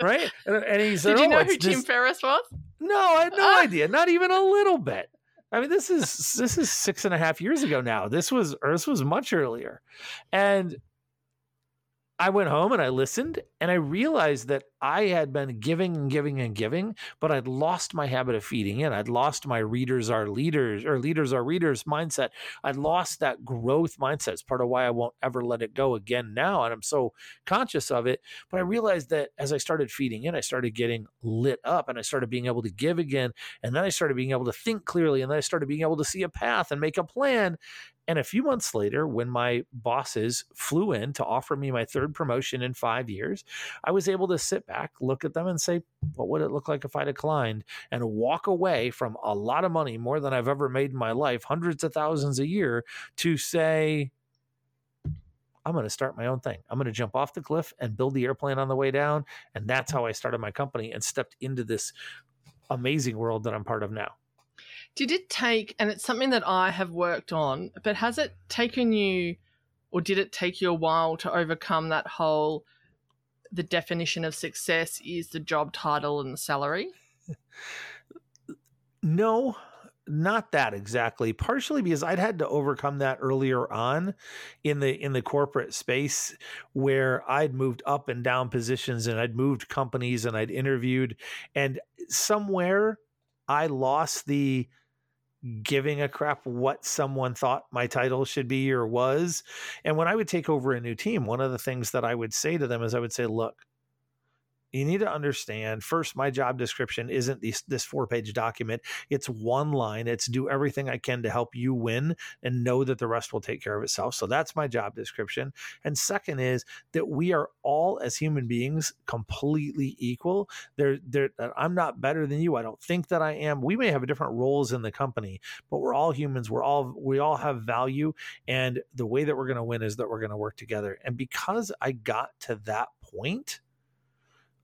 right? And, and he said, "Did you oh, know who Tim Ferriss was?" No, I had no uh. idea. Not even a little bit. I mean, this is this is six and a half years ago now. This was this was much earlier, and I went home and I listened and I realized that I had been giving and giving and giving, but I'd lost my habit of feeding in. I'd lost my readers are leaders or leaders are readers mindset. I'd lost that growth mindset. It's part of why I won't ever let it go again now. And I'm so conscious of it. But I realized that as I started feeding in, I started getting lit up and I started being able to give again. And then I started being able to think clearly. And then I started being able to see a path and make a plan. And a few months later, when my bosses flew in to offer me my third promotion in five years, I was able to sit back, look at them, and say, What would it look like if I declined? And walk away from a lot of money, more than I've ever made in my life, hundreds of thousands a year, to say, I'm going to start my own thing. I'm going to jump off the cliff and build the airplane on the way down. And that's how I started my company and stepped into this amazing world that I'm part of now. Did it take, and it's something that I have worked on, but has it taken you, or did it take you a while to overcome that whole, the definition of success is the job title and the salary? *laughs* No, not that exactly partially because i'd had to overcome that earlier on in the in the corporate space where i'd moved up and down positions and i'd moved companies and i'd interviewed and somewhere i lost the giving a crap what someone thought my title should be or was and when i would take over a new team one of the things that i would say to them is i would say look you need to understand first my job description isn't this this four page document. It's one line. It's do everything i can to help you win and know that the rest will take care of itself. So that's my job description. And second is that we are all as human beings completely equal. There there uh, i'm not better than you. I don't think that i am. We may have different roles in the company but we're all humans. We're all we all have value and the way that we're going to win is that we're going to work together. And because i got to that point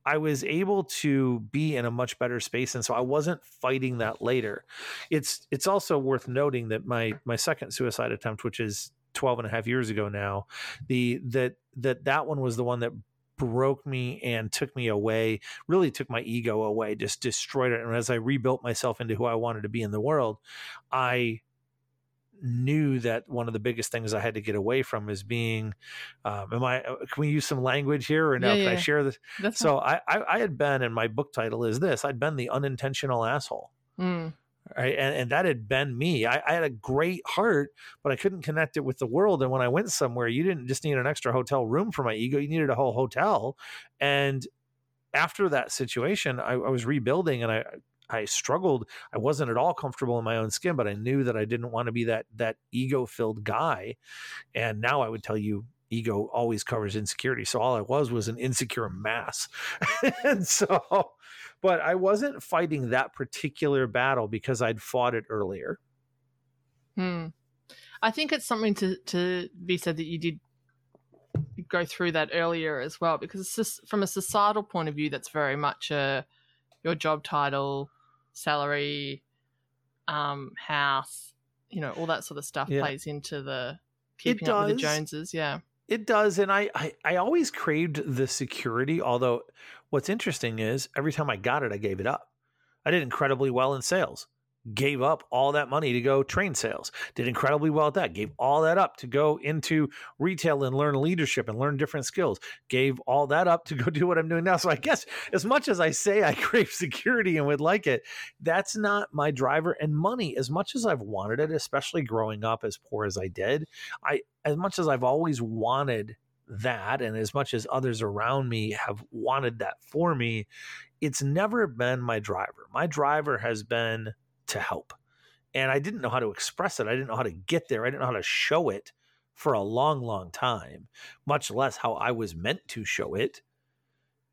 I was able to be in a much better space and so I wasn't fighting that later. It's it's also worth noting that my my second suicide attempt which is 12 and a half years ago now, the that that that one was the one that broke me and took me away, really took my ego away, just destroyed it. And as I rebuilt myself into who I wanted to be in the world, I knew that one of the biggest things I had to get away from is being, um, am I, uh, can we use some language here or no? Yeah, can yeah. I share this? That's so I, I, I, had been, and my book title is this, I'd been the unintentional asshole. Mm. Right. And, and that had been me. I, I had a great heart, but I couldn't connect it with the world. And when I went somewhere, you didn't just need an extra hotel room for my ego. You needed a whole hotel. And after that situation, I, I was rebuilding and I, I struggled. I wasn't at all comfortable in my own skin, but I knew that I didn't want to be that that ego filled guy. And now I would tell you, ego always covers insecurity. So all I was was an insecure mass. *laughs* and so, but I wasn't fighting that particular battle because I'd fought it earlier. Hmm. I think it's something to to be said that you did go through that earlier as well because it's just from a societal point of view that's very much a your job title salary, um, house, you know, all that sort of stuff yeah. plays into the keeping up with the Joneses. Yeah. It does. And I, I, I always craved the security. Although what's interesting is every time I got it, I gave it up. I did incredibly well in sales gave up all that money to go train sales, did incredibly well at that, gave all that up to go into retail and learn leadership and learn different skills, gave all that up to go *laughs* do what I'm doing now. So I guess as much as I say I *laughs* crave security and would like it, that's not my driver. And money, as much as I've wanted it, especially growing up as poor as I did, I as much as I've always wanted that and as much as others around me have wanted that for me it's never been my driver my driver has been to help. And I didn't know how to express it. I didn't know how to get there. I didn't know how to show it for a long, long time, much less how I was meant to show it.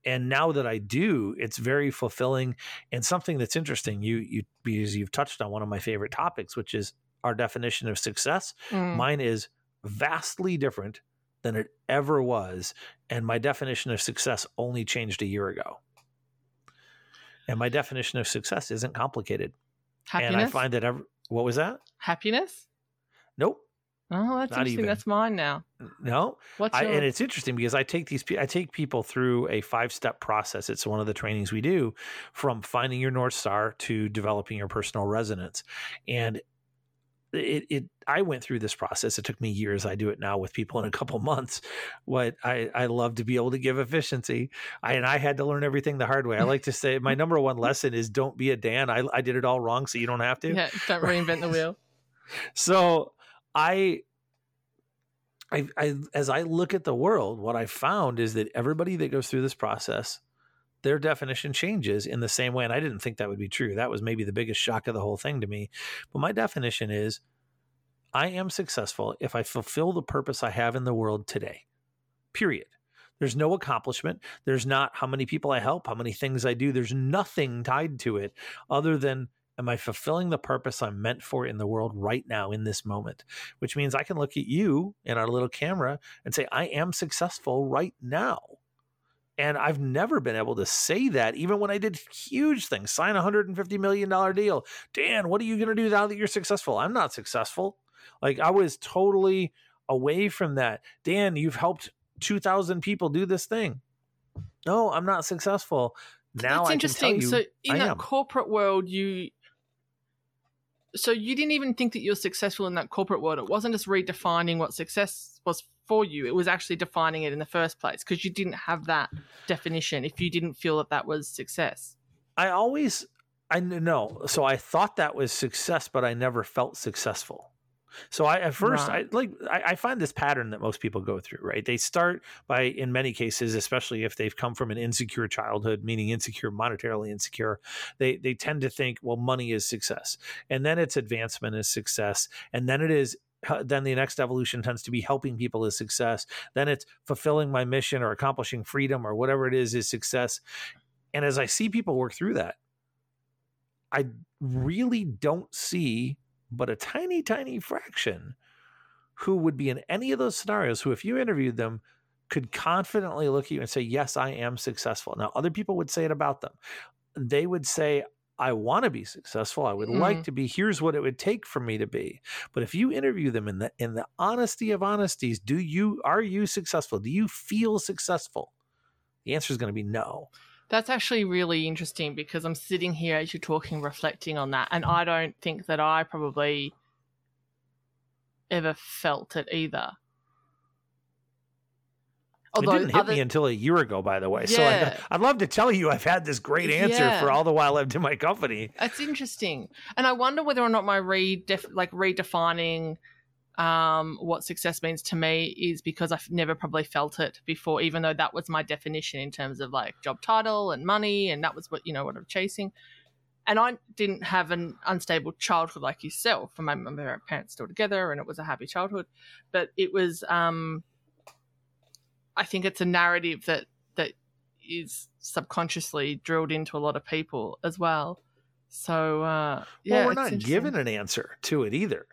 And now that I do, it's very fulfilling and something that's interesting. You you because you've touched on one of my favorite topics, which is our definition of success. Mm. Mine is vastly different than it ever was, and my definition of success only changed a year ago. And my definition of success isn't complicated. Happiness? And I find that every, what was that? Happiness? Nope. Oh, that's Not interesting. Even. That's mine now. No, What's your... I, and it's interesting because I take these, I take people through a five step process. It's one of the trainings we do, from finding your north star to developing your personal resonance, and it, it I went through this process. It took me years. I do it now with people in a couple months. What I, I love to be able to give efficiency. I, and I had to learn everything the hard way. I like to say my number one *laughs* lesson is don't be a Dan. I, I did it all wrong, so you don't have to. Yeah, don't *laughs* reinvent the wheel. so I, I, I, as I look at the world, what I found is that everybody that goes through this process, their definition changes in the same way. And I didn't think that would be true. That was maybe the biggest shock of the whole thing to me. But my definition is I am successful if I fulfill the purpose I have in the world today. Period. There's no accomplishment. There's not how many people I help, how many things I do. There's nothing tied to it other than am I fulfilling the purpose I'm meant for in the world right now in this moment? Which means I can look at you in our little camera and say, I am successful right now. And I've never been able to say that, even when I did huge things, sign a $150 million deal. Dan, what are you going to do now that you're successful? I'm not successful. Like I was totally away from that. Dan, you've helped 2,000 people do this thing. No, I'm not successful. Now interesting. You, so in I that am. corporate world, you so you didn't even think that you were successful in that corporate world. It wasn't just redefining what success was for you. It was actually defining it in the first place because you didn't have that definition if you didn't feel that that was success. I always, I know. So I thought that was success, but I never felt successful. So I at first right. I like I, I, find this pattern that most people go through, right? They start by in many cases, especially if they've come from an insecure childhood, meaning insecure, monetarily insecure, they they tend to think, well, money is success. And then it's advancement is success. And then it is uh, then the next evolution tends to be helping people is success. Then it's fulfilling my mission or accomplishing freedom or whatever it is is success. And as I see people work through that, I really don't see but a tiny, tiny fraction who would be in any of those scenarios who, if you interviewed them, could confidently look at you and say, Yes, I am successful. Now, other people would say it about them. They would say, I want to be successful. I would mm like to be. Here's what it would take for me to be. But if you interview them in the in the honesty of honesties, do you are you successful? Do you feel successful? The answer is going to be no. That's actually really interesting because I'm sitting here as you're talking, reflecting on that, and I don't think that I probably ever felt it either. Although it didn't hit other... me until a year ago, by the way. Yeah. So *laughs* I'd, I'd, love to tell you I've had this great answer yeah. for all the while I've been in my company. That's interesting, and I wonder whether or not my redef- like redefining um, what success means to me is because I've never probably felt it before, even though that was my definition in terms of like job title and money, and that was what you know what I'm chasing. And I didn't have an unstable childhood like yourself. And my, my parents still together, and it was a happy childhood. But it was, um, I think it's a narrative that that is subconsciously drilled into a lot of people as well. So uh, yeah, well, we're not given an answer to it either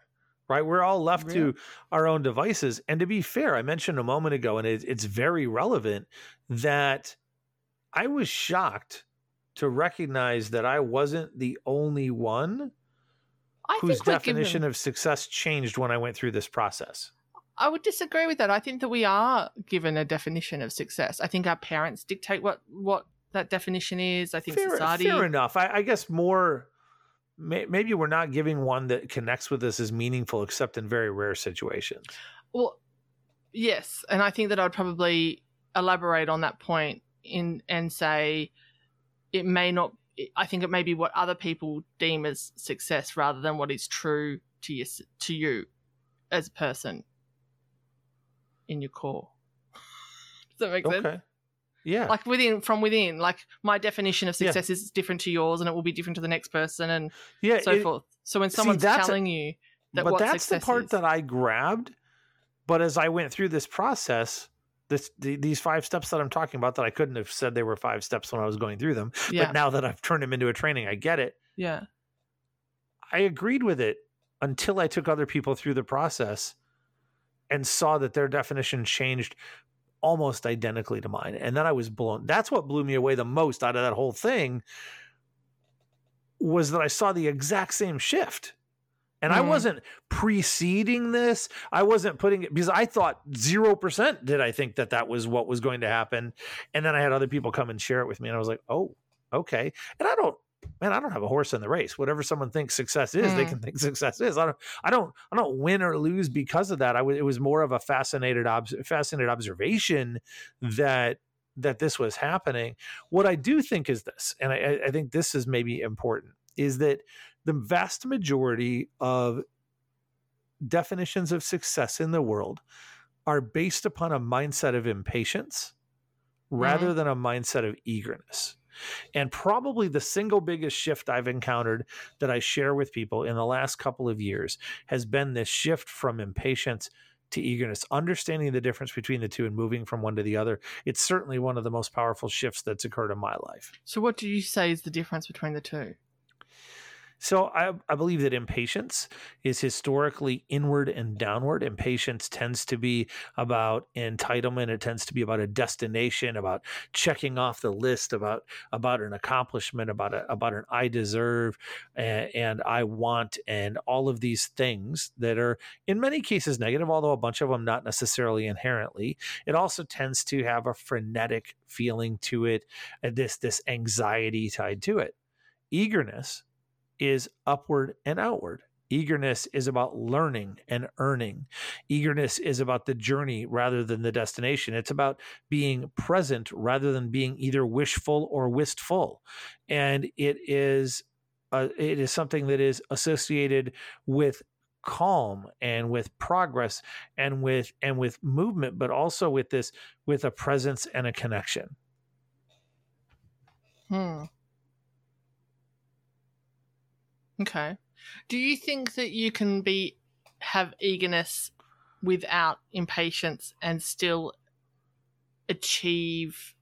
right? We're all left yeah. to our own devices. And to be fair, I mentioned a moment ago, and it, it's very relevant that I was shocked to recognize that I wasn't the only one I whose definition given... of success changed when I went through this process. I would disagree with that. I think that we are given a definition of success. I think our parents dictate what what that definition is. I think fair, society. Fair enough. I, I guess more maybe we're not giving one that connects with us as meaningful except in very rare situations. Well yes and i think that i'd probably elaborate on that point in and say it may not i think it may be what other people deem as success rather than what is true to you to you as a person in your core. *laughs* Does that make okay. sense yeah. Like within from within. Like my definition of success yeah. is different to yours and it will be different to the next person and yeah, so it, forth. So when someone's telling a, you that But that's the part is, that I grabbed. But as I went through this process, this the, these five steps that I'm talking about that I couldn't have said they were five steps when I was going through them. Yeah. But now that I've turned them into a training, I get it. Yeah. I agreed with it until I took other people through the process and saw that their definition changed almost identically to mine. And then I was blown. That's what blew me away the most out of that whole thing was that I saw the exact same shift. And mm. I mm-hmm. wasn't preceding this. I wasn't putting it because I thought 0% did I think that that was what was going to happen. And then I had other people come and share it with me. And I was like, oh, okay. And I don't, man, I don't have a horse in the race. Whatever someone thinks success is, mm. they can think *laughs* success is. I don't, I don't, I don't win or lose because of that. I was, it was more of a fascinated, ob- fascinated observation that that this was happening. What I do think is this, and I, I think this is maybe important, is that the vast majority of definitions of success in the world are based upon a mindset of impatience rather mm-hmm. than a mindset of eagerness. And probably the single biggest shift I've encountered that I share with people in the last couple of years has been this shift from impatience to eagerness, understanding the difference between the two and moving from one to the other. It's certainly one of the most powerful shifts that's occurred in my life. So, what do you say is the difference between the two? So I, I believe that impatience is historically inward and downward. Impatience tends to be about entitlement. It tends to be about a destination, about checking off the list, about about an accomplishment, about a, about an I deserve and, and I want, and all of these things that are in many cases negative, although a bunch of them not necessarily inherently. It also tends to have a frenetic feeling to it, uh, this this anxiety tied to it. Eagerness is upward and outward. Eagerness is about learning and earning. Eagerness is about the journey rather than the destination. It's about being present rather than being either wishful or wistful. And it is uh, it is something that is associated with calm and with progress and with and with movement but also with this with a presence and a connection Hmm. Okay. Do you think that you can be have eagerness without impatience and still achieve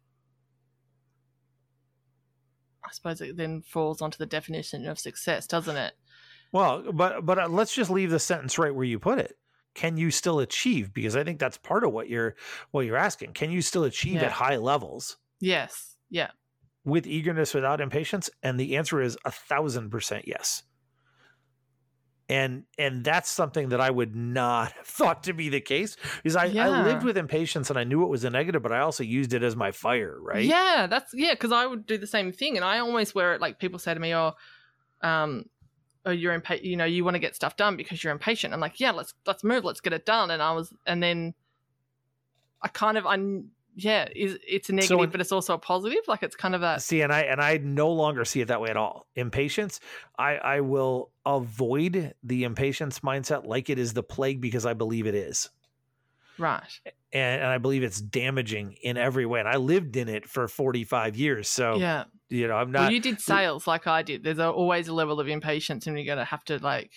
I suppose it then falls onto the definition of success, doesn't it? well but but uh, let's just leave the sentence right where you put it can you still achieve because i think that's part of what you're what you're asking can you still achieve Yeah. at high levels Yes. Yeah. with eagerness without impatience and the answer is a thousand percent yes and and that's something that i would not *laughs* have thought to be the case because I, I lived with impatience and i knew it was a negative but i also used it as my fire right Yeah, that's yeah, because I would do the same thing, and I almost wear it like people say to me, "Oh, um, oh, you're impatient. You know, you want to get stuff done because you're impatient." I'm like, "Yeah, let's let's move, let's get it done." And I was, and then I kind of, I yeah, is it's a negative, when- but it's also a positive. Like it's kind of a see and i and i no longer see it that way at all impatience i i will avoid the impatience mindset like it is the plague because i believe it is right. and, and i believe it's damaging in every way and i lived in it for 45 years so yeah. you know i'm not well, you did sales like I did. There's always a level of impatience, and you're gonna have to like,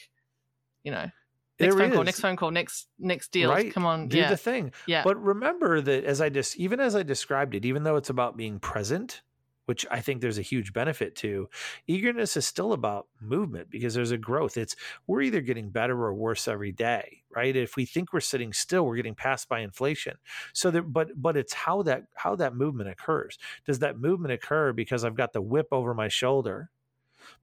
you know, next There phone call, next phone call, next next deal. Right. Come on, do yeah, the thing yeah, But remember that as I just even as I described it, even though it's about being present, which I think there's a huge benefit to, eagerness is still about movement because there's a growth. It's we're either getting better or worse every day, right? If we think we're sitting still, we're getting passed by inflation. So that but but it's how that how that movement occurs. Does that movement occur because I've got the whip over my shoulder?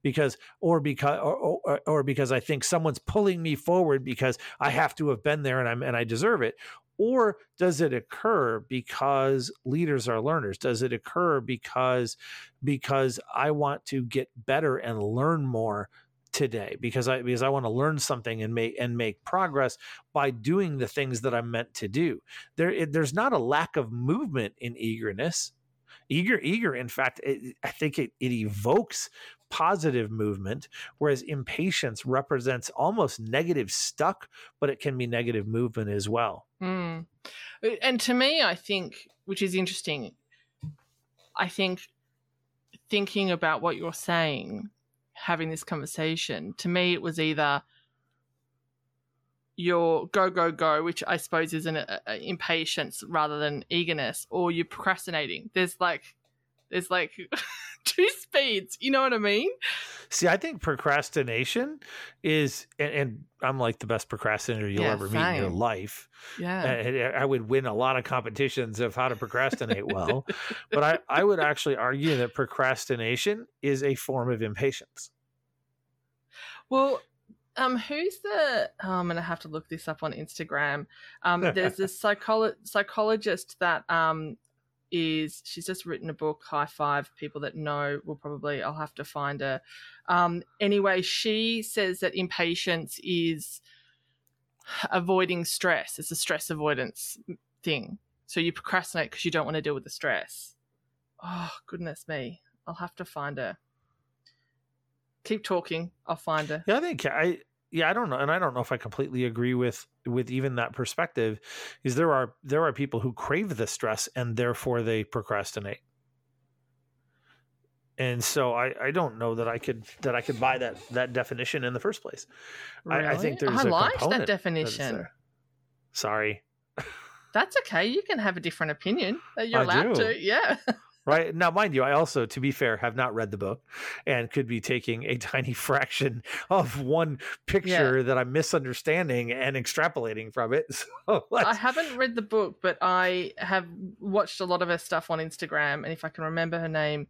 Because or because or, or, or because I think someone's pulling me forward because I have to have been there and I'm and I deserve it. Or does it occur because leaders are learners? Does it occur because because i want to get better and learn more today? Because i because i want to learn something and make and make progress by doing the things that i'm meant to do. There it, there's not a lack of movement in eagerness. Eager eager in fact it, i think it, it evokes positive movement whereas impatience represents almost negative stuck but it can be negative movement as well Mm. And to me, I think, which is interesting, I think thinking about what you're saying, having this conversation, to me, it was either your go, go, go, which I suppose is an a, a impatience rather than eagerness, or you're procrastinating. There's like, there's like *laughs* *laughs* two speeds. You know what I mean? See, I think procrastination is, and, and I'm like the best procrastinator you'll Yeah, ever meet in your life. Yeah. And I would win a lot of competitions of how to procrastinate well, *laughs* but I, I would actually argue that procrastination is a form of impatience. Well, um, who's the? Oh, I'm gonna have to look this up on Instagram. Um, there's this *laughs* psycholo- psychologist that um is she's just written a book. High five, people that know will probably. I'll have to find her. Um, anyway, she says that impatience is avoiding stress. It's a stress avoidance thing. So you procrastinate because you don't want to deal with the stress. Oh goodness me! I'll have to find her. Keep talking. I'll find her. Yeah, I think I yeah, I don't know, and I don't know if I completely agree with with even that perspective. Is there are there are people who crave the stress and therefore they procrastinate, and so I I don't know that I could that I could buy that that definition in the first place. I, I think there's I a component that definition. there. Sorry, *laughs* That's okay. You can have a different opinion. You're I allowed do. to. Yeah. *laughs* right now, mind you, I also, to be fair, have not read the book and could be taking a *laughs* tiny fraction of one picture that I'm misunderstanding and extrapolating from it. *laughs* So I haven't read the book, but I have watched a lot of her stuff on Instagram. And if I can remember her name,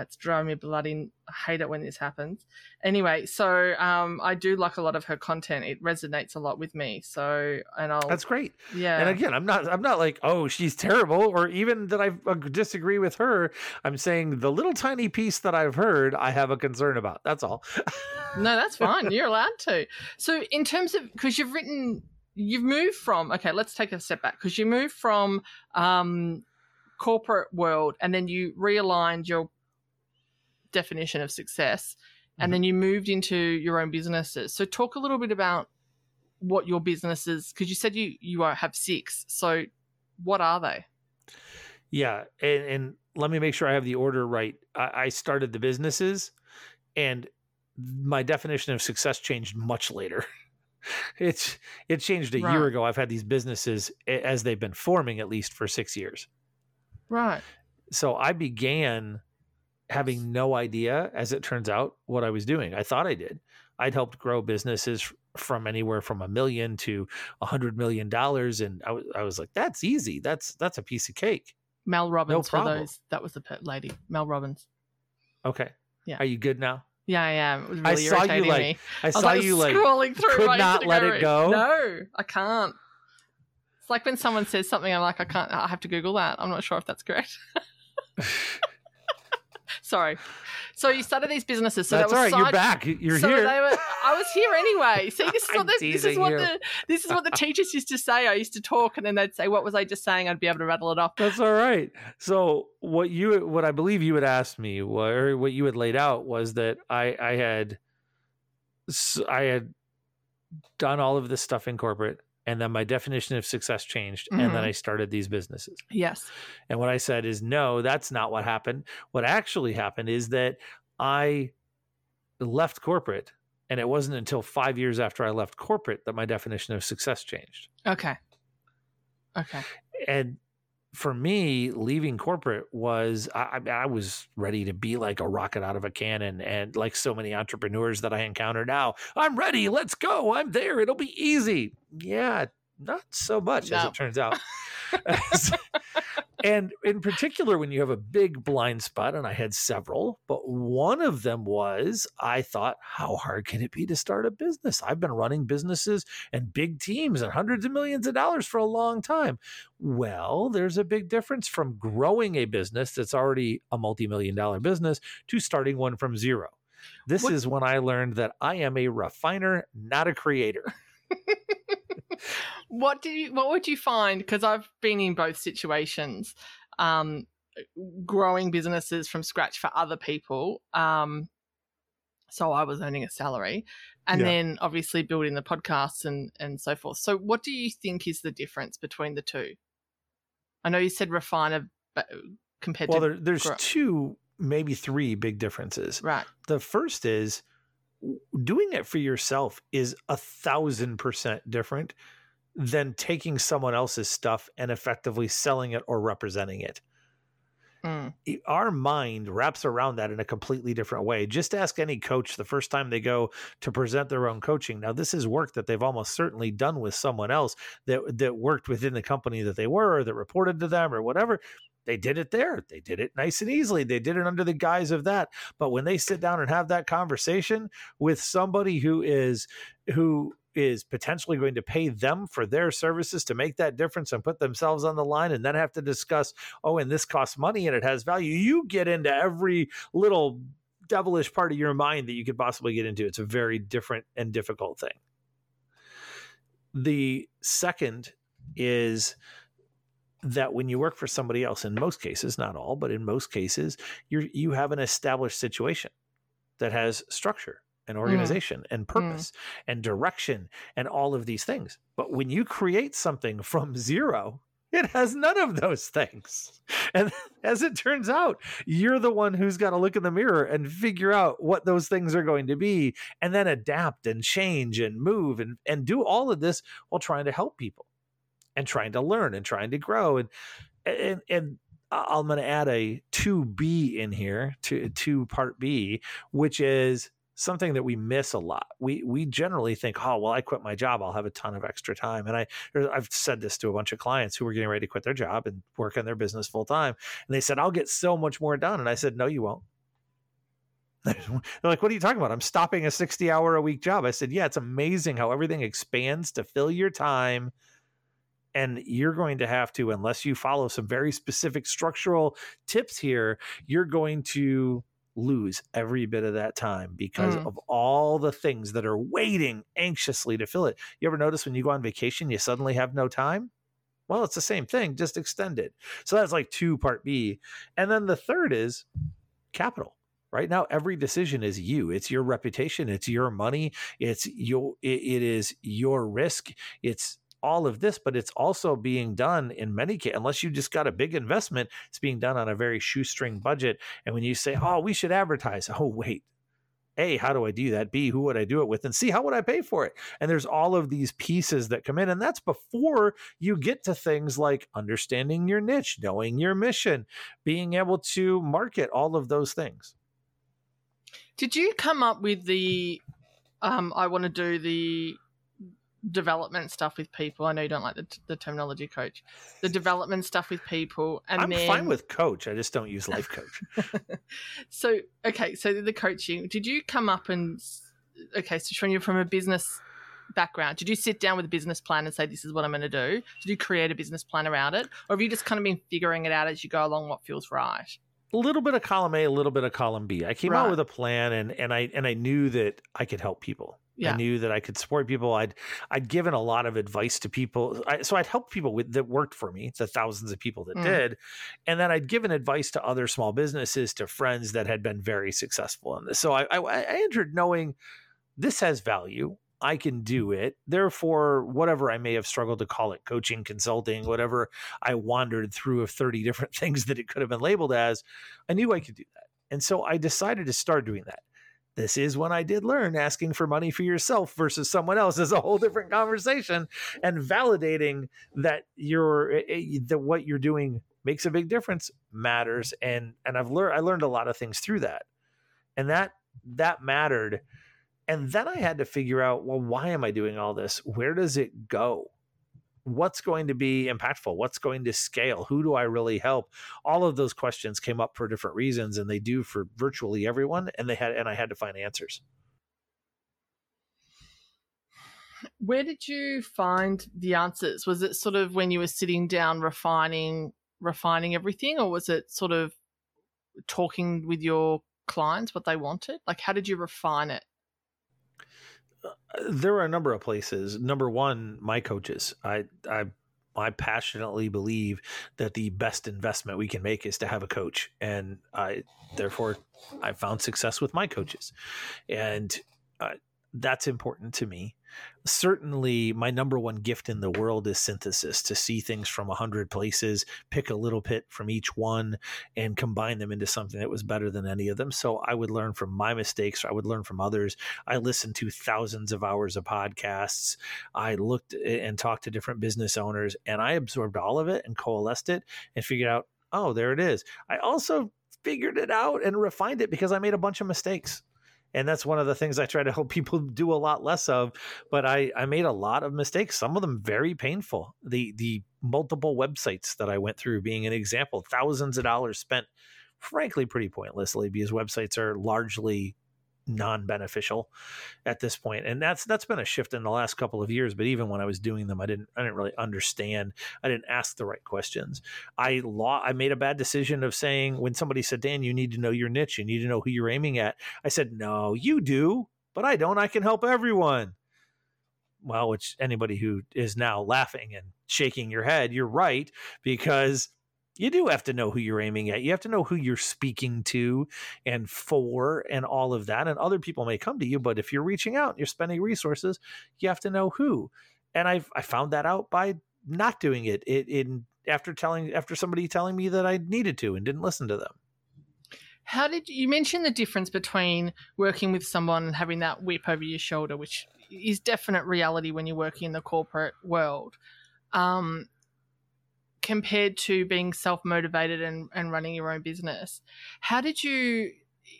that's driving me bloody. I hate it when this happens. Anyway, so um, I do like a lot of her content. It resonates a lot with me. So, and I'll, that's great. yeah. And again, I'm not I'm not like, oh, she's terrible, or even that I uh, disagree with her. I'm saying the little tiny piece that I've heard, I have a concern about. That's all. *laughs* no, that's fine. You're allowed to. So, in terms of because you've written, you've moved from okay. Let's take a step back because you moved from um, corporate world and then you realigned your definition of success, and mm-hmm. then you moved into your own businesses. So, talk a little bit about what your businesses because you said you you have six. So, what are they? Yeah, and, and let me make sure I have the order right. I, I started the businesses, and my definition of success changed much later. *laughs* it's it changed a right. year ago. I've had these businesses as they've been forming at least for six years. Right. So I began having no idea, as it turns out, what I was doing. I thought I did. I'd helped grow businesses from anywhere from a million to a hundred million dollars, and I was, I was like, "That's easy. That's that's a piece of cake." Mel Robbins no for those. That was the lady, Mel Robbins. Okay. Yeah. Are you good now? Yeah, I am. It was really I saw you like me. I, I saw like, you like scrolling through. Could not let it go. No, I can't. It's like when someone says something, I'm like, I can't. I have to Google that. I'm not sure if that's correct. *laughs* *laughs* Sorry. So you started these businesses. So That's that was all right. You're back. You're so here. Were, I was here anyway. See, this is *laughs* what, this, this is what you. the this is what the teachers used to say. I used to talk, and then they'd say, "What was I just saying?" I'd be able to rattle it off. That's all right. So what you what I believe you had asked me, or what you had laid out, was that I I had I had done all of this stuff in corporate and then my definition of success changed mm-hmm. and then mm-hmm. i started these businesses. Yes. And what i said is no that's not what happened. What actually happened is that i left corporate and it wasn't until five years after i left corporate that my definition of success changed. Okay. Okay. And for me, leaving corporate was I, I, was ready to be like a rocket out of a cannon, and like so many entrepreneurs that I encounter now, I'm ready. Let's go. I'm there. It'll be easy. Yeah, not so much no. as it turns out. *laughs* *laughs* and in particular, when you have a big blind spot, and I had several, but one of them was I thought, how hard can it be to start a business? I've been running businesses and big teams and hundreds of millions of dollars for a long time. Well, there's a big difference from growing a business that's already a multi million dollar business to starting one from zero. This what? is when I learned that I am a refiner, not a creator. *laughs* what do you what would you find because i've been in both situations um, growing businesses from scratch for other people um, so i was earning a salary and yeah. then obviously building the podcasts and and so forth. So what do you think is the difference between the two? I know you said refiner but compared well to there, there's grow- two maybe three big differences. Right. The first is doing it for yourself is a thousand percent different than taking someone else's stuff and effectively selling it or representing it. Mm. Our mind wraps around that in a completely different way. Just ask any coach the first time they go to present their own coaching. Now, this is work that they've almost certainly done with someone else that that worked within the company that they were, or that reported to them, or whatever. They did it there. They did it nice and easily. They did it under the guise of that. But when they sit down and have that conversation with somebody who is who is potentially going to pay them for their services to make that difference and put themselves on the line and then have to discuss, oh, and this costs money and it has value. You get into every little devilish part of your mind that you could possibly get into. It's a very different and difficult thing. The second is that when you work for somebody else, in most cases, not all, but in most cases, you you have an established situation that has structure and mm. organization mm. and purpose mm. and direction and all of these things. But when you create something *laughs* from zero, it has none of those things. *laughs* And *laughs* as it turns out, you're the one who's got to look in the mirror and figure out what those things are going to be and then adapt and change and move and, and do all of this while trying to help people and trying to learn and trying to grow and and and I'm going to add a 2B in here to to part B which is something that we miss a lot. We we generally think, "Oh, well, I quit my job, I'll have a ton of extra time." And I I've said this to a bunch of clients who were getting ready to quit their job and work in their business full time, and they said, "I'll get so much more done." And I said, "No, you won't." *laughs* They're like, what are you talking about? I'm stopping a 60 hour a week job. I said, yeah, it's amazing how everything expands to fill your time and you're going to have to unless you follow some very specific structural tips here you're going to lose every bit of that time because Mm. of all the things that are waiting anxiously to fill it. You ever notice when you go on vacation, you suddenly have no time? Well, it's the same thing, just extended. So that's like two part B. And then the third is capital. Right now, every decision is you. It's your reputation. It's your money. It's your. It, it is your risk. It's all of this, but it's also being done in many cases. Unless you just got a big investment, it's being done on a very shoestring budget. And when you say, "Oh, we should advertise," oh wait, a, how do I do that? B, who would I do it with? And C, how would I pay for it? And there's all of these pieces that come in. And that's before you get to things like understanding your niche, knowing your mission, being able to market all of those things. Did you come up with the um I want to do the development stuff with people? I know you don't like the, the terminology coach. The *laughs* development stuff with people and I'm then fine with coach. I just don't use life coach. *laughs* so okay, so the coaching. Did you come up and okay? So when you're from a business background, did you sit down with a business plan and say, "This is what I'm going to do"? Did you create a business plan around it, or have you just kind of been figuring it out as you go along, what feels right? a little bit of column A, a little bit of column B. I came out with a plan and and I and I knew that I could help people. Yeah. I knew that I could support people. I'd I'd given a lot of advice to people. I, so I'd helped people with that worked for me, the thousands of people that Mm. did. And then I'd given advice to other small businesses, to friends that had been very successful in this. So I I, I entered knowing this has value. I can do it. Therefore, whatever I may have struggled to call it coaching, consulting, whatever I wandered through of 30 different *laughs* things that it could have been labeled as, I knew I could do that. And so I decided to start doing that. This is when I did learn asking for money for yourself versus someone else is a whole different conversation and validating that you're eh, eh, that what you're doing makes a big difference matters and and I've learned I learned a lot of things through that. And that that mattered and then I had to figure out, well, why am I doing all this? Where does it go? What's going to be impactful? What's going to scale? Who do I really help? All of those questions came up for different reasons, and they do for virtually everyone. And they had, and I had to find answers. Where did you find the answers? Was it sort of when you were sitting down refining refining everything or was it sort of talking with your clients what they wanted? Like how did you refine it? There are a number of places. Number one, my coaches. I I I passionately believe that the best investment we can make is to have a coach, and I therefore I found success with my coaches, and uh, that's important to me. Certainly, my number one gift in the world is synthesis to see things from a hundred places, pick a little bit from each one, and combine them into something that was better than any of them. So I would learn from my mistakes. I would learn from others. I listened to thousands of hours of podcasts. I looked eh, and talked to different business owners, and I absorbed all of it and coalesced it and figured out, oh, there it is. I also figured it out and refined it because I made a bunch of mistakes. And that's one of the things I try to help people *laughs* do a lot less of. But I, I made a lot of mistakes, some of them very painful. The the multiple websites that I went through being an example, thousands of dollars spent, frankly, pretty pointlessly because websites are largely non-beneficial at this point and that's that's been a shift in the last couple of years but even when i was doing them i didn't i didn't really understand i didn't ask the right questions. I law i made a bad decision of saying when somebody said dan you need to know your niche you need to know who you're aiming at i said no you do but i don't i can help everyone. Well which anybody who is now laughing and shaking your head you're right because you do have to know who you're aiming at. You have to know who you're speaking to and for and all of that. And other people may come to you, but if you're reaching out, and you're spending resources, you have to know who. And I've I found that out by not doing it. It in after telling after somebody telling me that I needed to and didn't listen to them. How did you mention the difference between working with someone and having that whip over your shoulder, which is definite reality when you're working in the corporate world, um, compared to being self motivated and, and running your own business? How did you,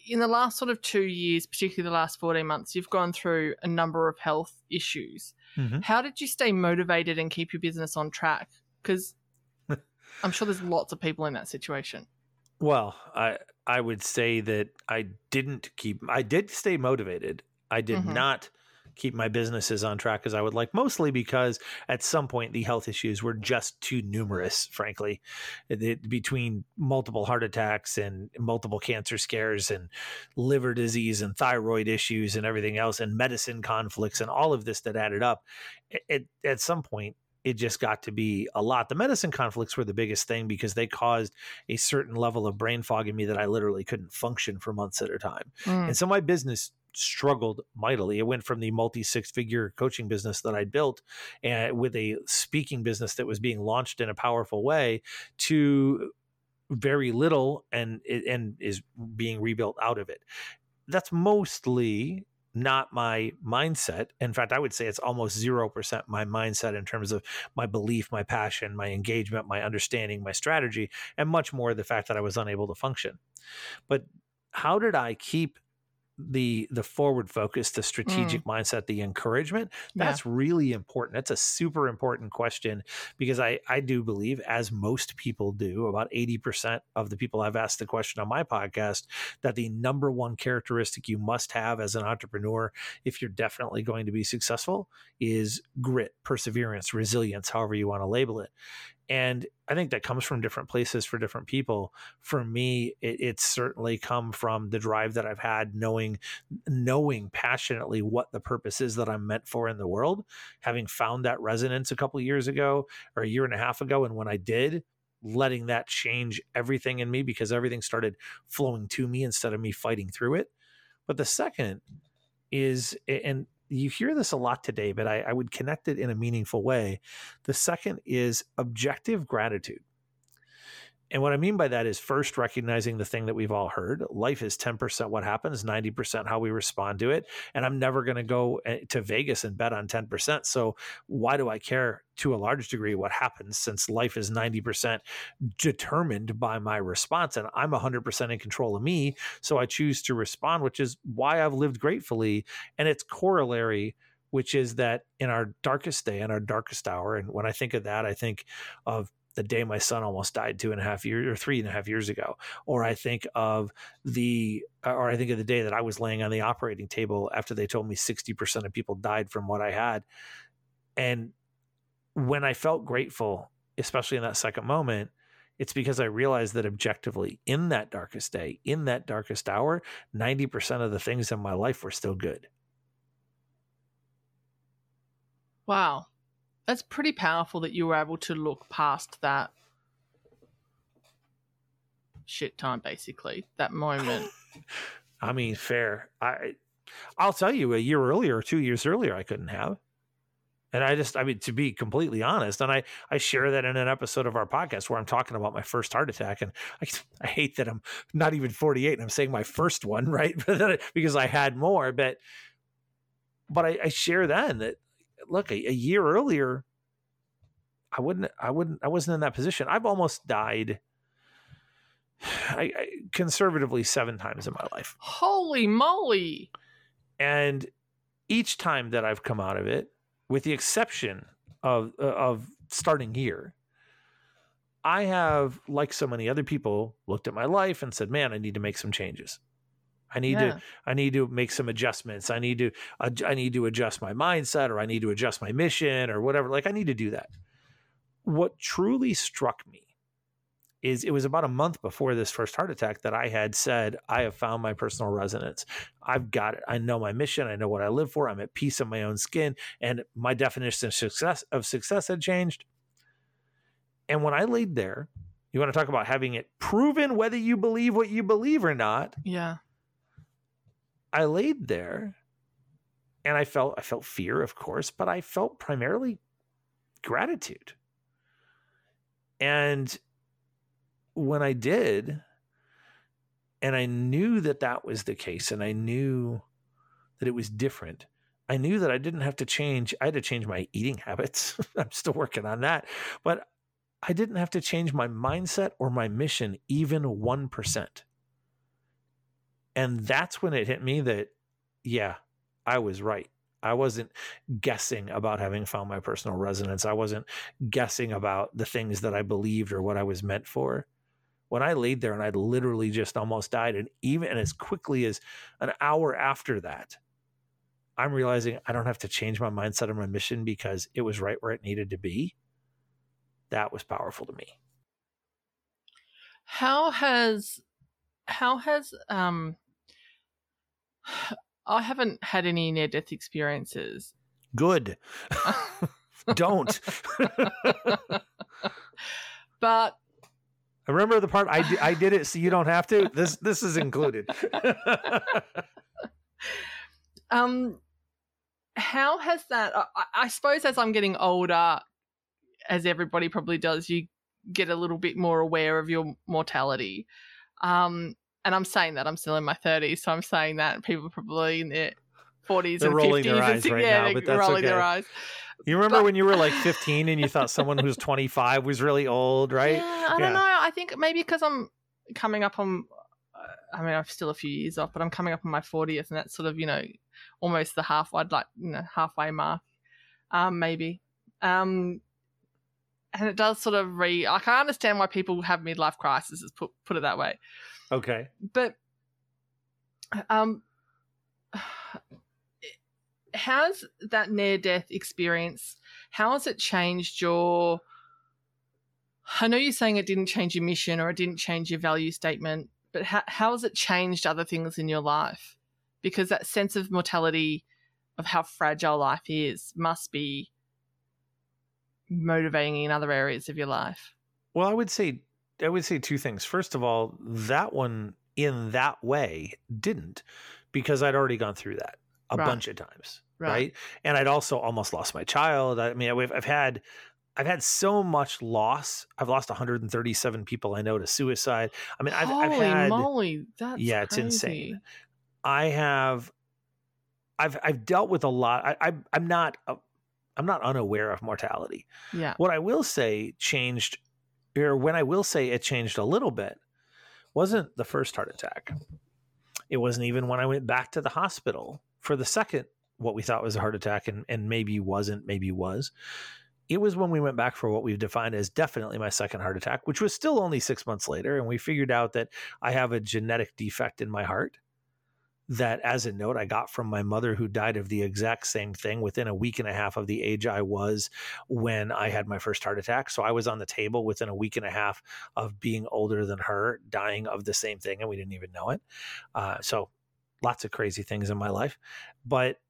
in the last sort of two years, particularly the last 14 months, you've gone through a number of health issues. Mhm. How did you stay motivated and keep your business on track? Because *laughs* I'm sure there's lots of people in that situation. Well, I I would say that I didn't keep I did stay motivated. I did Mhm. not keep my businesses on track as I would like, mostly because at some point the health issues were just too numerous, frankly, it, between multiple heart attacks and multiple cancer scares and liver disease and thyroid issues and everything else and medicine conflicts and all of this that added up. It, at some point, it just got to be a lot. The medicine conflicts were the biggest thing because they caused a certain level of brain fog in me that I literally couldn't function for months at a time. Mm. And so my business struggled mightily. It went from the multi six figure coaching business that I built and with a speaking business that was being launched in a powerful way to very little and and is being rebuilt out of it. That's mostly not my mindset. In fact, I would say it's almost 0% my mindset in terms of my belief, my passion, my engagement, my understanding, my strategy, and much more the fact that I was unable to function. But how did I keep the the forward focus the strategic mm. mindset the encouragement that's yeah. really important that's a super important question because i i do believe as most people do about 80% of the people i've asked the question on my podcast that the number one characteristic you must have as an entrepreneur if you're definitely going to be successful is grit perseverance resilience however you want to label it and I think that comes from different places for different people. For me, it, it's certainly come from the drive that I've had, knowing knowing passionately what the purpose is that I'm meant for in the world. Having found that resonance a couple years ago or a year and a half ago, and when I did, letting that change everything in me because everything started flowing to me instead of me fighting through it. But the second is, and you hear this a lot today, but I, I would connect it in a meaningful way. The second is objective gratitude. And what I mean by that is first recognizing the thing that we've all heard. Life is 10% what happens, 90% how we respond to it. And I'm never going to go eh, to Vegas and bet on 10%. So why do I care to a large degree what happens since life is 90% determined by my response and I'm 100% in control of me. So I choose to respond, which is why I've lived gratefully. And it's corollary which is that in our darkest day, in our darkest hour, and when I think of that, I think of the day my son almost died two and a half years or three and a half years ago or i think of the or i think of the day that i was laying on the operating table after they told me 60% of people died from what i had. And when i felt grateful especially in that second moment it's because i realized that objectively in that darkest day in that darkest hour 90% of the things in my life were still good. Wow that's pretty powerful that you were able to look past that shit time basically that moment. *laughs* I mean fair. I i'll tell you a year earlier or two years earlier i couldn't have. And i just i mean to be completely honest and i i share that in an episode of our podcast where i'm talking about my first heart attack and i, *laughs* I hate that i'm not even 48 and i'm saying my first one *laughs* right? Because i had more but but i, I share then that look, a, a year earlier, I wouldn't, I wouldn't, I wasn't in that position. I've almost died. *sighs* I, I, conservatively seven times in my life. Holy moly! And each time that I've come out of it, with the exception of uh, of starting here, I have, like so many other people, looked at my life and said, "Man, I need to make some changes." I need yeah. to I need to make some adjustments. I need to I need to adjust my mindset or I need to adjust my mission or whatever. Like I need to do that. What truly struck me is it was about a month before this first heart attack that I had said, I have found my personal resonance. I've got it. I know my mission. I know what I live for. I'm at peace in my own skin. And my definition of success of success had changed. And when I laid there, you want to talk about having it proven whether you believe what you believe or not. Yeah. I laid there and I felt I felt fear, of course, but I felt primarily gratitude. And when I did, and I knew that that was the case, and I knew that it was different. I knew that I didn't have to change. I had to change my eating habits. *laughs* I'm still working on that. But I didn't have to change my mindset or my mission even 1%. And that's when it hit me that, yeah, I was right. I wasn't guessing about having found my personal resonance. I wasn't guessing about the things that I believed or what I was meant for. When I laid there and I'd literally just almost died, and even and as quickly as an hour after that, I'm realizing I don't have to change my mindset or my mission because it was right where it needed to be. That was powerful to me. How has how has um I haven't had any near death experiences. Good. *laughs* don't. but I remember the part I, d- I did it so you don't have to. *laughs* This this is included. *laughs* um how has that I, I suppose as I'm getting older as everybody probably does you get a little bit more aware of your mortality. Um and I'm saying that I'm still in my 30s, so I'm saying that people are probably in their 40s They're and rolling 50s their eyes *laughs* and right yeah, now, but that's rolling their eyes. You remember But- when you were like *laughs* 15 and you thought someone who's 25 was really old, right? Yeah, I Yeah. don't know. I think maybe because I'm coming up on, uh, I mean, I'm still a few years off, but I'm coming up on my 40th, and that's sort of, you know, almost the half, I'd like, you know, halfway mark, um, maybe. Um, and it does sort of re, like, I understand why people have midlife crises, put, put it that way. Okay. But, um, how's that near death experience? How has it changed your? I know you're saying it didn't change your mission or it didn't change your value statement, but how, how has it changed other things in your life? Because that sense of mortality, of how fragile life is, must be motivating in other areas of your life. Well, I would say I would say two things. First of all, that one in that way didn't because I'd already gone through that a Right. bunch of times, Right. right. And I'd also almost lost my child. I mean, I've, I've had I've had so much loss. I've lost 137 people I know to suicide. I mean, I've, I've had moly, that's Yeah, it's crazy. insane. I have I've I've dealt with a lot. I, I I'm not uh, I'm not unaware of mortality. Yeah, What I will say changed, or when I will say it changed a little bit, wasn't the first heart attack. It wasn't even when I went back to the hospital for the second, what we thought was a heart attack and, and maybe wasn't, maybe was. It was when we went back for what we've defined as definitely my second heart attack, which was still only six months later. And we figured out that I have a genetic defect in my heart that as a note I got from my mother who died of the exact same thing within a week and a half of the age I was when I had my first heart attack. So I was on the table within a week and a half of being older than her, dying of the same thing, and we didn't even know it. Uh, so lots of crazy things in my life. But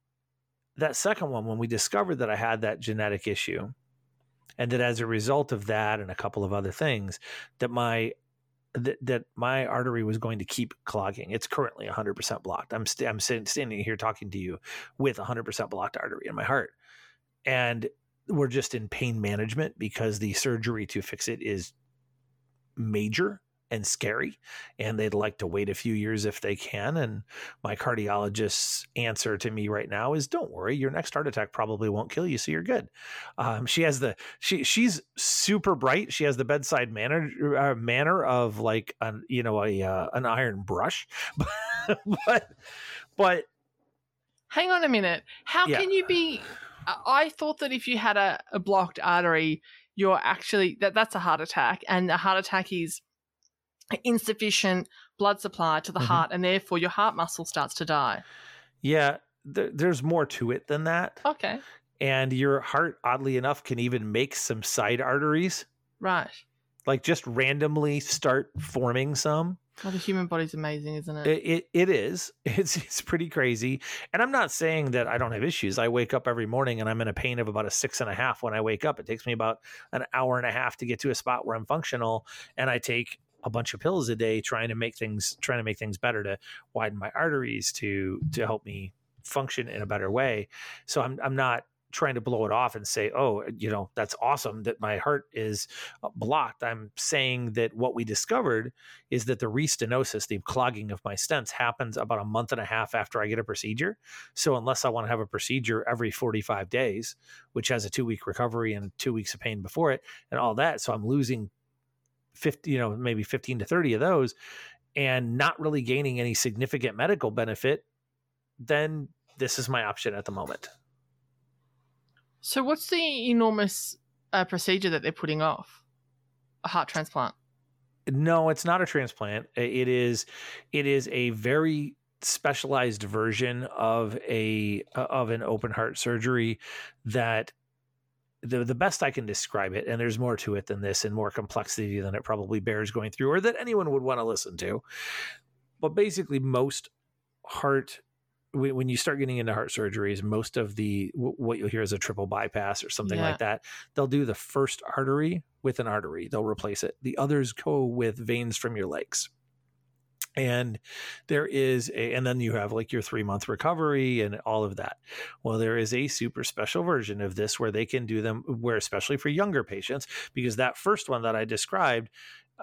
that second one, when we discovered that I had that genetic issue, and that as a result of that and a couple of other things, that my that, that my artery was going to keep clogging. It's currently 100% blocked. I'm st- I'm sitting, standing here talking to you with 100% blocked artery in my heart, and we're just in pain management because the surgery to fix it is major and scary and they'd like to wait a few years if they can and my cardiologist's answer to me right now is don't worry your next heart attack probably won't kill you so you're good um, she has the she she's super bright she has the bedside manner uh, manner of like an you know a uh, an iron brush *laughs* but but Hang on a minute. How Yeah. can you be? I- I thought that if you had a, a blocked artery, you're actually that that's a heart attack, and a heart attack is insufficient blood supply to the Mhm. heart, and therefore your heart muscle starts to die. yeah there, there's more to it than that Okay, and your heart oddly enough can even make some side arteries right. like just randomly start forming some Well, the human body's amazing, isn't it? it, it, it is *laughs* it's it's pretty crazy and i'm not saying that i don't have issues i wake up every morning and i'm in a pain of about a six and a half when i wake up it takes me about an hour and a half to get to a spot where i'm functional and i take a bunch of pills a day trying to make things trying to make things better to widen my arteries to to help me function in a better way so i'm i'm not trying to blow it off and say oh you know that's awesome that my heart is uh, blocked i'm saying that what we discovered is that the restenosis, the clogging of my stents, happens about a month and a half after I get a procedure. So unless I want to have a procedure every 45 days, which has a two week recovery and two weeks of pain before it, and all that, so I'm losing 50, you know, maybe 15 to 30 of those, and not really gaining any significant medical benefit, then this is my option at the moment. so, what's the enormous uh, procedure that they're putting off? A heart transplant. No, it's not a transplant. It is, it is a very specialized version of a uh, of an open heart surgery that the the best I can describe it, and there's more to it than this, and more complexity than it probably bears going through, or that anyone would want to listen to. But basically, most heart when you start getting into heart surgeries, most of the what you'll hear is a triple bypass or something yeah. like that. They'll do the first artery with an artery. They'll replace it. The others go with veins from your legs and there is a and then you have like your three month recovery and all of that. Well there is a super special version of this where they can do them where especially for younger patients because that first one that i described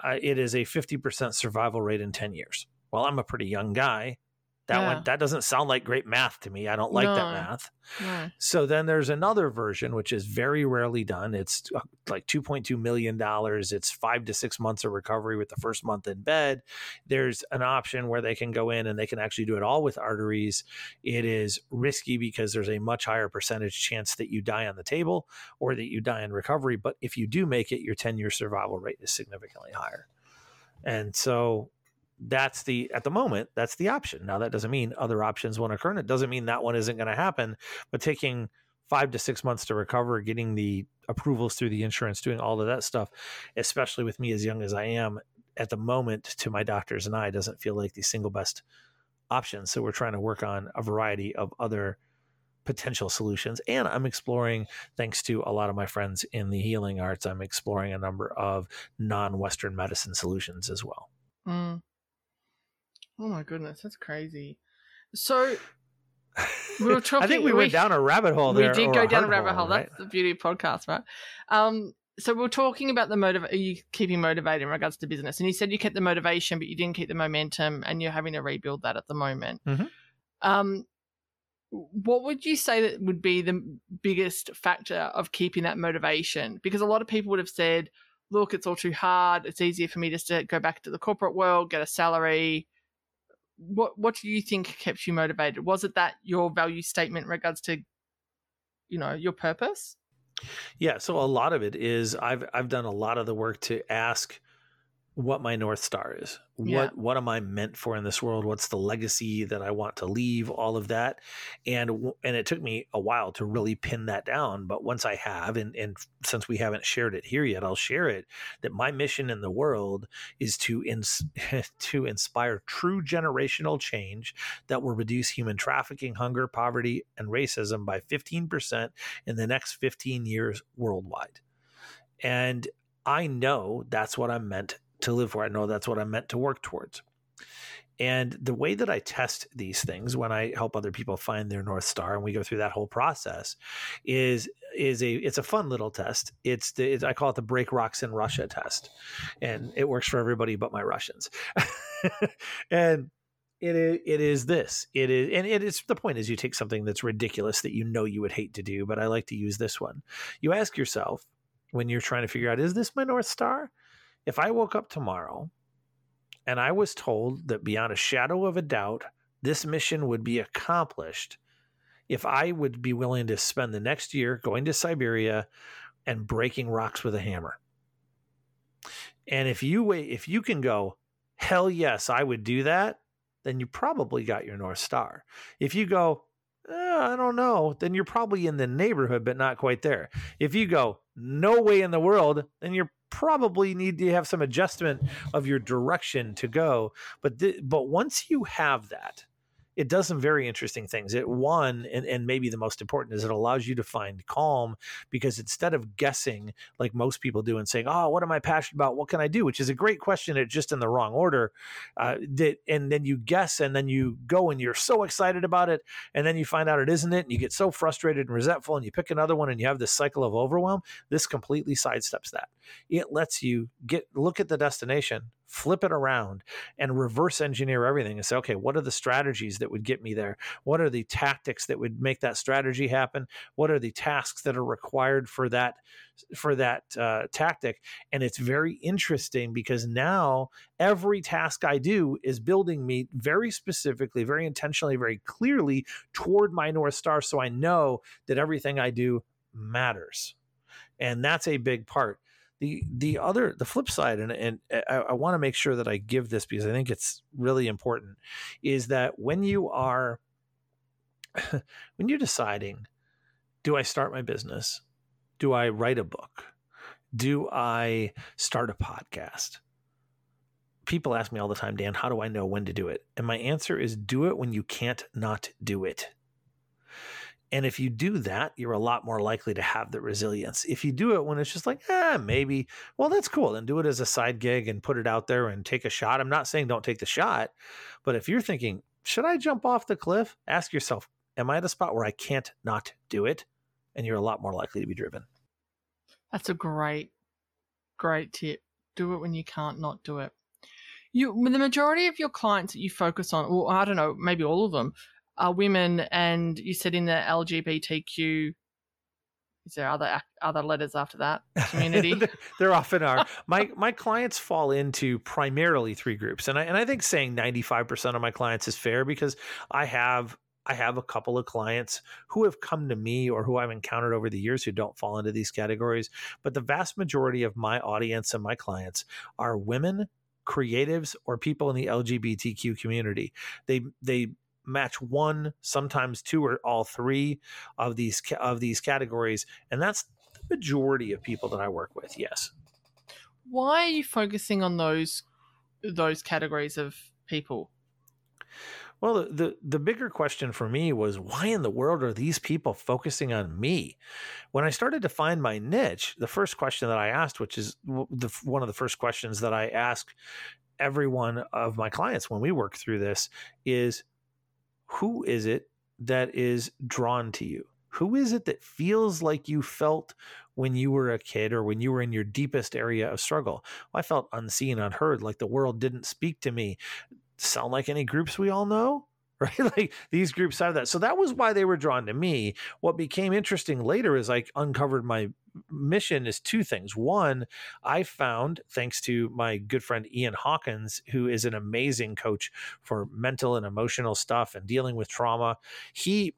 uh, it is a 50% survival rate in 10 years. Well i'm a pretty young guy that yeah. one that doesn't sound like great math to me. I don't like no. that math. No. So then there's another version which is very rarely done. It's uh, like 2.2 million dollars. It's 5 to 6 months of recovery with the first month in bed. There's an option where they can go in and they can actually do it all with arteries. It is risky because there's a much higher percentage chance that you die on the table or that you die in recovery, but if you do make it, your 10-year survival rate is significantly higher. And so that's the at the moment that's the option. Now that doesn't mean other options won't occur and it doesn't mean that one isn't going to happen but taking five to six months to recover getting the approvals through the insurance doing all of that stuff especially with me as young as i am at the moment to my doctors and i doesn't feel like the single best option. So we're trying to work on a variety of other potential solutions and i'm exploring thanks to a lot of my friends in the healing arts i'm exploring a number of non-western medicine solutions as well. Mm. Oh my goodness, that's crazy. So we were talking. *laughs* I think we, we went down a rabbit hole there. We did go down a rabbit hole. hole right? That's the beauty of podcast, right? Um, so we are talking about the motive. Are you keeping motivated in regards to business? And you said you kept the motivation, but you didn't keep the momentum, and you're having to rebuild that at the moment. Mm-hmm. Um, what would you say that would be the biggest factor of keeping that motivation? Because a lot of people would have said, "Look, it's all too hard. It's easier for me just to go back to the corporate world, get a salary, what what do you think kept you motivated? Was it that your value statement in regards to you know your purpose? Yeah, so a lot of it is I've I've done a lot of the work to ask what my north star is yeah. what what am i meant for in this world what's the legacy that i want to leave all of that and and it took me a while to really pin that down but once i have and and since we haven't shared it here yet i'll share it that my mission in the world is to ins- *laughs* to inspire true generational change that will reduce human trafficking hunger poverty and racism by 15% in the next 15 years worldwide and I know that's what I'm meant to live for. I know that's what I'm meant to work towards. And the way that I test these things when I help other people find their north star, and we go through that whole process, is is a it's a fun little test. It's the it's, I call it the break rocks in Russia test, and it works for everybody but my Russians. *laughs* and it is, it is this it is and it is the point is you take something that's ridiculous that you know you would hate to do but i like to use this one you ask yourself when you're trying to figure out is this my north star if I woke up tomorrow and I was told that beyond a shadow of a doubt, this mission would be accomplished if I would be willing to spend the next year going to Siberia and breaking rocks with a hammer. And if you wait, if you can go, hell yes, I would do that, then you probably got your North Star. If you go, eh, I don't know, then you're probably in the neighborhood, but not quite there. If you go, no way in the world, then you're probably need to have some adjustment of your direction to go. But th- but once you have that, it does some very interesting things. It one, and, and maybe the most important is it allows you to find calm because instead of guessing like most people do and saying, "Oh, what am I passionate about? What can I do?" which is a great question, it's just in the wrong order. Uh, that and then you guess and then you go and you're so excited about it, and then you find out it isn't it, and you get so frustrated and resentful, and you pick another one, and you have this cycle of overwhelm. This completely sidesteps that. It lets you get look at the destination, flip it around and reverse engineer everything and say, okay, what are the strategies that would get me there? What are the tactics that would make that strategy happen? What are the tasks that are required for that for that uh, tactic? And it's very interesting because now every task I do is building me very specifically, very intentionally, very clearly toward my north star, so I know that everything I do matters, and that's a big part the the other the flip side and and uh, I, I want to make sure that I give this because I think it's really important is that when you are *laughs* when you're deciding do I start my business? Do I write a book? Do I start a podcast? People ask me all the time Dan how do I know when to do it? And my answer is do it when you can't not do it and if you do that, you're a lot more likely to have the resilience. If you do it when it's just like, eh, maybe, well, that's cool. Then do it as a side gig and put it out there and take a shot. I'm not saying don't take the shot, but if you're thinking, should I jump off the cliff? Ask yourself, am I at a spot where I can't not do it? And you're a lot more likely to be driven. That's a great, great tip. Do it when you can't not do it. You, the majority of your clients that you focus on, or I don't know, maybe all of them, are women, and you said in the LGBTQ. Is there other other letters after that *laughs* community? there often are. *laughs* My my clients fall into primarily three groups, and I and I think saying ninety five percent of my clients is fair because I have I have a couple of clients who have come to me or who I've encountered over the years who don't fall into these categories. But the vast majority of my audience and my clients are women, creatives, or people in the LGBTQ community. They they match one, sometimes two or all three of these of these categories, and that's the majority of people that I work with. Yes. Why are you focusing on those those categories of people? Well, the, the, the bigger question for me was why in the world are these people focusing on me? When I started to find my niche, the first question that I asked, which is the, one of the first questions that I ask every one of my clients when we work through this, is who is it that is drawn to you? Who is it that feels like you felt when you were a kid or when you were in your deepest area of struggle? Well, I felt unseen, unheard, like the world didn't speak to me. Sound like any groups we all know? *laughs* right? Like these groups have that. So that was why they were drawn to me. What became interesting later is I uncovered my mission is two things. One, I found, thanks to my good friend Ian Hawkins, who is an amazing coach for mental and emotional stuff and dealing with trauma, he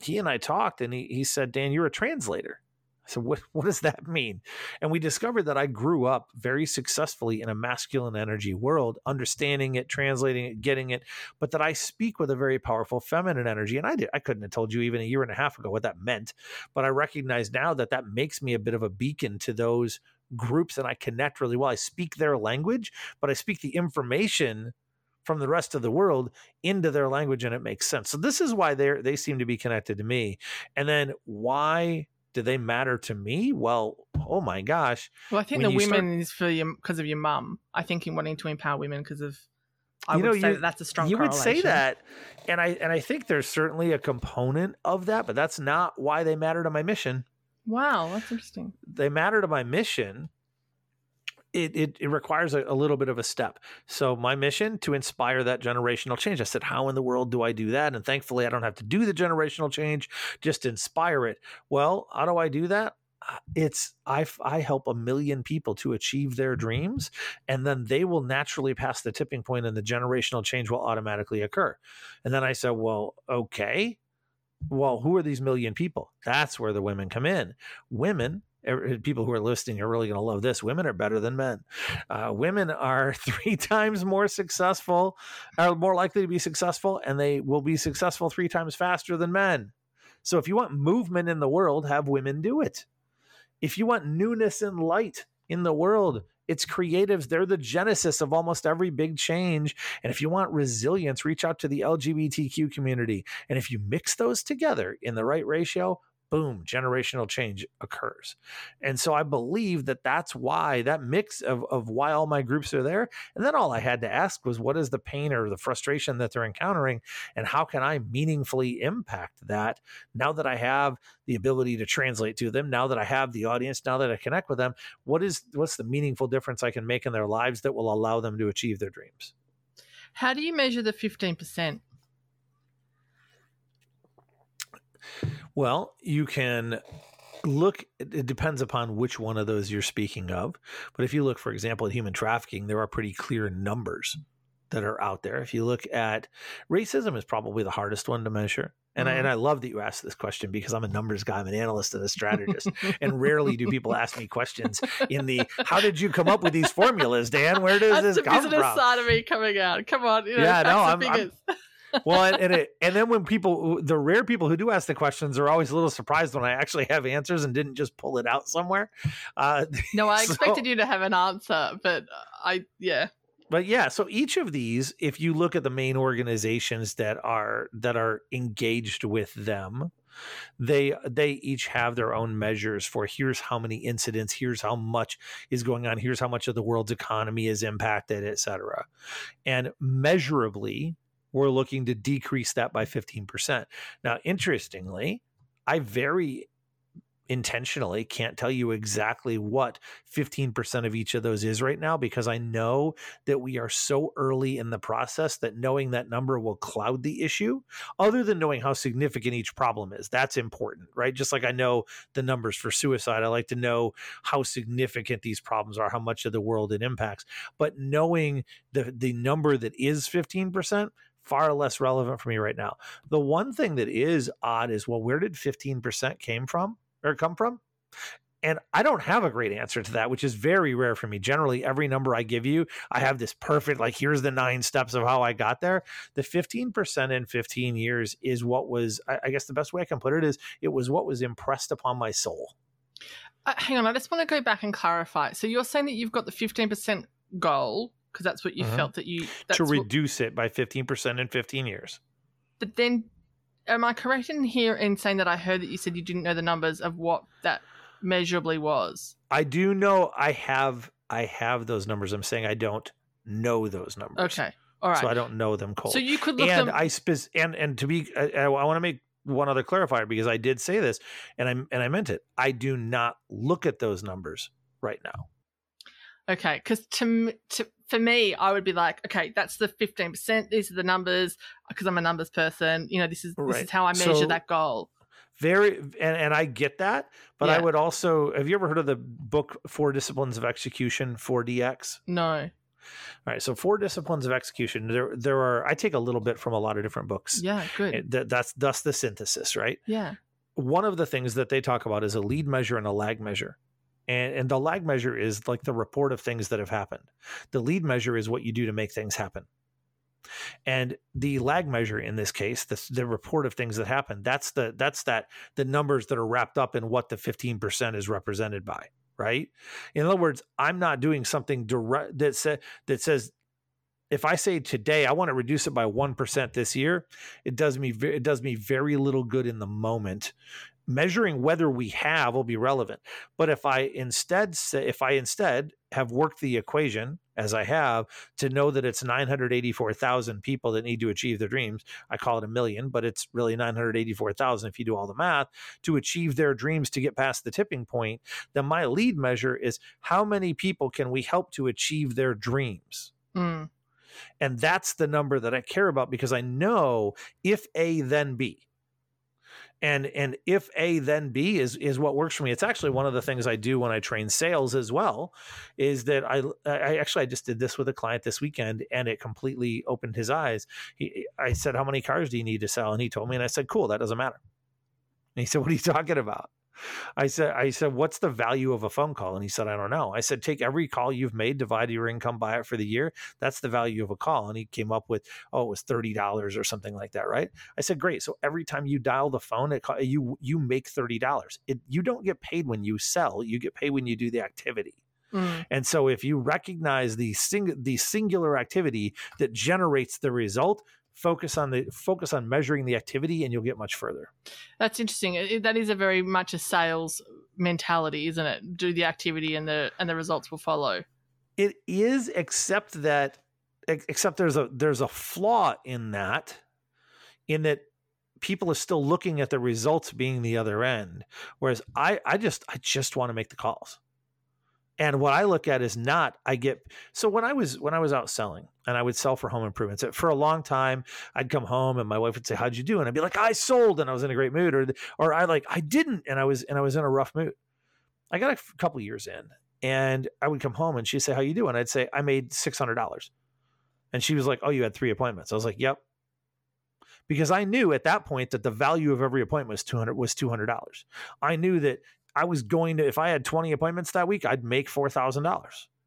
he and I talked and he, he said, Dan, you're a translator. So what what does that mean? And we discovered that I grew up very successfully in a masculine energy world, understanding it, translating it, getting it, but that I speak with a very powerful feminine energy. And I did I couldn't have told you even a year and a half ago what that meant, but I recognize now that that makes me a bit of a beacon to those groups and I connect really well. I speak their language, but I speak the information from the rest of the world into their language and it makes sense. So this is why they they seem to be connected to me. And then why do they matter to me? Well, oh my gosh. Well, I think the women start... is for you because of your mum. I think in wanting to empower women because of. I you would know, you, that that's a strong. You would say that, and I and I think there's certainly a component of that, but that's not why they matter to my mission. Wow, that's interesting. They matter to my mission it, it, it requires a, a, little bit of a step. So my mission to inspire that generational change. I said, how in the world do I do that? And thankfully, I don't have to do the generational change, just inspire it. Well, how do I do that? Uh, it's I, I help a million people to achieve their dreams and then they will naturally pass the tipping point and the generational change will automatically occur and then i said well okay well who are these million people that's where the women come in women people who are listening are really going to love this. Women are better than men. Uh, women are *laughs* three times more successful, are more likely to be successful, and they will be successful three times faster than men. So if you want movement in the world, have women do it. If you want newness and light in the world, it's creatives. They're the genesis of almost every big change. And if you want resilience, reach out to the LGBTQ community. And if you mix those together in the right ratio, boom, generational change occurs. And so I believe that that's why that mix of, of why all my groups are there. And then all I had to ask was, what is the pain or the frustration that they're encountering? And how can I meaningfully impact that now that I have the ability to translate to them, now that I have the audience, now that I connect with them? What is what's the meaningful difference I can make in their lives that will allow them to achieve their dreams? How do you measure the 15%? Well, you can look it depends upon which one of those you're speaking of but if you look for example at human trafficking there are pretty clear numbers that are out there if you look at racism is probably the hardest one to measure And, I, and mm-hmm. I love that you asked this question because I'm a numbers guy, I'm an analyst and a strategist. *laughs* and rarely do people ask me questions in the how did you come up with these formulas, Dan? Where does That's this come from? side of me coming out. Come on, you know, Yeah, no, I'm- I'm-. Well, and and, it, and then when people, the rare people who do ask the questions, are always a little surprised when I actually have answers and didn't just pull it out somewhere. Uh, *laughs* no, I so- expected you to have an answer, but I yeah. but yeah, so each of these, if you look at the main organizations that are that are engaged with them, they they each have their own measures for here's how many incidents, here's how much is going on, here's how much of the world's economy is impacted, et cetera. And measurably, we're looking to decrease that by 15%. Now, interestingly, I very intentionally can't tell you exactly what 15% of each of those is right now because I know that we are so early in the process that knowing that number will cloud the issue other than knowing how significant each problem is that's important right just like I know the numbers for suicide I like to know how significant these problems are how much of the world it impacts but knowing the the number that is 15% far less relevant for me right now the one thing that is odd is well where did 15% came from or come from? And I don't have a great answer to that, which is very rare for me. Generally, every number I give you, I have this perfect, like, here's the nine steps of how I got there. The 15% in 15 years is what was, I, guess the best way I can put it is, it was what was impressed upon my soul. Uh, hang on, I just want to go back and clarify. So you're saying that you've got the 15% goal because that's what you Mhm. felt that you that's to what- reduce it by 15% in 15 years. but then am I correct in here in saying that I heard that you said you didn't know the numbers of what that measurably was? I do know I have, I have those numbers. I'm saying I don't know those numbers. Okay. All right. So I don't know them cold. So you could look and them I spec- and and to be I, I want to make one other clarifier because I did say this and I and I meant it. I do not look at those numbers right now. Okay, because to, to for me, I would be like, okay, that's the fifteen percent. These are the numbers because I'm a numbers person. You know, this is this is how I measure So- that goal. Very and, and I get that, but I would also have you ever heard of the book Four Disciplines of Execution, 4DX? No, All right, so Four Disciplines of Execution. There there are I take a little bit from a lot of different books. yeah, good, that, that's that's the synthesis, right? yeah, one of the things that they talk about is a lead measure and a lag measure. And, and the lag measure is like the report of things that have happened. The lead measure is what you do to make things happen. And the lag measure in this case, the, the report of things that happen, that's the that's that the numbers that are wrapped up in what the 15% is represented by, right? In other words, I'm not doing something direct that sa- that says if I say today I want to reduce it by 1% this year, it does me it does me very little good in the moment measuring whether we have will be relevant. But if i instead say if i instead have worked the equation as i have to know that it's 984000 people that need to achieve their dreams i call it a million but it's really 984000 if you do all the math to achieve their dreams to get past the tipping point then my lead measure is how many people can we help to achieve their dreams? Mm, and that's the number that I care about because I know if A then B. And and if A then B is is what works for me. It's actually one of the things I do when I train sales as well is that I I actually I just did this with a client this weekend and it completely opened his eyes. He I said how many cars do you need to sell and he told me and I said cool, that doesn't matter. And he said what are you *laughs* talking about? I said, I said, what's the value of a phone call? And he said, I don't know. I said, take every call you've made, divide your income by it for the year. That's the value of a call. And he came up with, oh, it was thirty dollars or something like that, right? I said, great. So every time you dial the phone, it, you you make thirty dollars. It you don't get paid when you sell. You get paid when you do the activity. mm, And so if you recognize the sing, the singular activity that generates the result, focus on the focus on measuring the activity, and you'll get much further. that's interesting. That is a very much a sales mentality, isn't it? Do the activity and the and the results will follow. It is, except that, except there's a there's a flaw in that, in that people are still looking at the results being the other end, whereas I I just I just want to make the calls, and what I look at is not I get so when I was when I was out selling and I would sell for home improvements for a long time I'd come home and my wife would say how'd you do and I'd be like I sold and I was in a great mood or or I like I didn't and I was and I was in a rough mood. I got a couple years in and I would come home and she'd say, How you doing? And I'd say, I made six hundred dollars. And she was like, Oh, you had three appointments. I was like, Yep. because I knew at that point that the value of every appointment was 200 was $200. I knew that I was going to if I had 20 appointments that week, I'd make $4,000.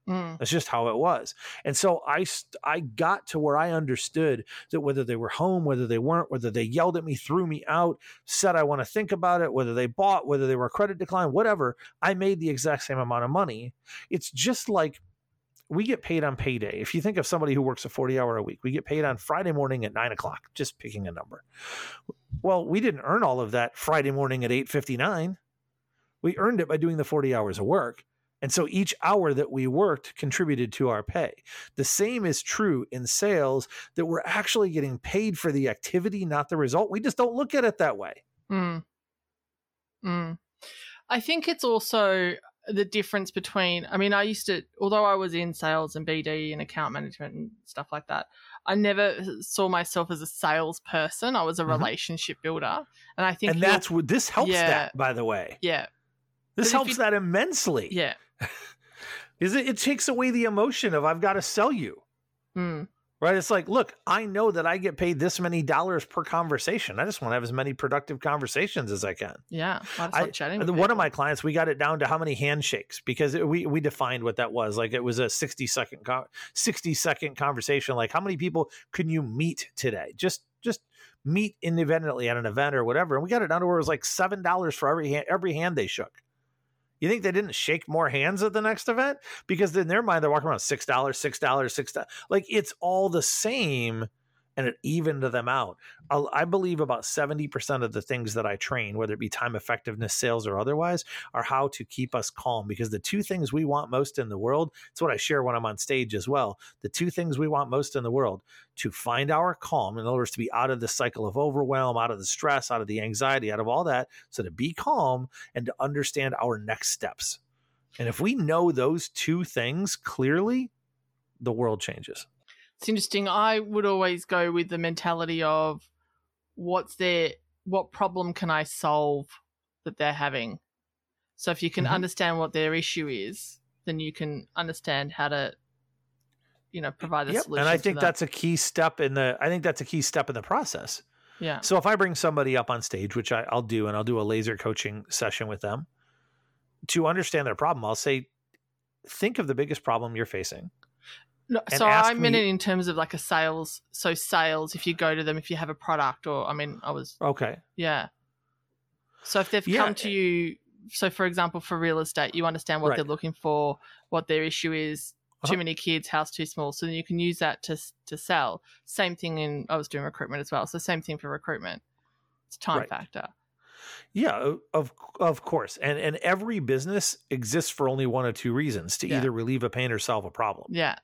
Mm. That's just how it was. And so I I got to where I understood that whether they were home, whether they weren't, whether they yelled at me, threw me out, said I want to think about it, whether they bought, whether they were a credit decline, whatever, I made the exact same amount of money. It's just like we get paid on payday. If you think of somebody who works a 40 hour a week, we get paid on Friday morning at nine o'clock, just picking a number. Well, we didn't earn all of that Friday morning at 859. We earned it by doing the 40 hours of work. And so each hour that we worked contributed to our pay. The same is true in sales that we're actually getting paid for the activity, not the result. We just don't look at it that way. Mm. Mm. I think it's also the difference between, I mean, I used to, although I was in sales and BD and account management and stuff like that, I never saw myself as a salesperson. I was a Mhm. relationship builder. And I think And that's what this helps Yeah. that, by the way. yeah, This helps you- that immensely. yeah. *laughs* Is it it takes away the emotion of I've got to sell you. Mm. Right? It's like, look, I know that I get paid this many dollars per conversation. I just want to have as many productive conversations as I can. Yeah. I I- like chatting with And one of my clients, we got it down to how many handshakes because it, we we defined what that was. Like it was a 60 second co- 60 second conversation. Like how many people can you meet today? Just just meet independently at an event or whatever. And we got it down to where it was like seven dollars for every hand, every hand they shook. You think they didn't shake more hands at the next event? Because in their mind, they're walking around six dollars, six dollars, six dollars. Like it's all the same, and it evened them out. I believe about seventy percent of the things that I train, whether it be time effectiveness, sales, or otherwise, are how to keep us calm. Because the two things we want most in the world, it's what I share when I'm on stage as well. The two things we want most in the world to find our calm, in other words, to be out of the cycle of overwhelm, out of the stress, out of the anxiety, out of all that. So to be calm and to understand our next steps. And if we know those two things clearly, the world changes. It's interesting. I would always go with the mentality of what's their what problem can I solve that they're having. So if you can Mhm. understand what their issue is, then you can understand how to you know provide a Yep. solution. And I think that's a key step in the I think that's a key step in the process. yeah. So if I bring somebody up on stage, which I, I'll do, and I'll do a laser coaching session with them to understand their problem, I'll say, think of the biggest problem you're facing. No, so I meant me- it in terms of like a sales. So sales, if you go to them, if you have a product, or I mean, I was Okay. yeah. So if they've Yeah. come to you, so for example, for real estate, you understand what Right. they're looking for, what their issue is. Uh-huh. Too many kids, house too small. So then you can use that to to sell. Same thing in I was doing recruitment as well. So same thing for recruitment. It's a time Right. factor. Yeah, of of course. And and every business exists for only one or two reasons to Yeah. either relieve a pain or solve a problem. Yeah.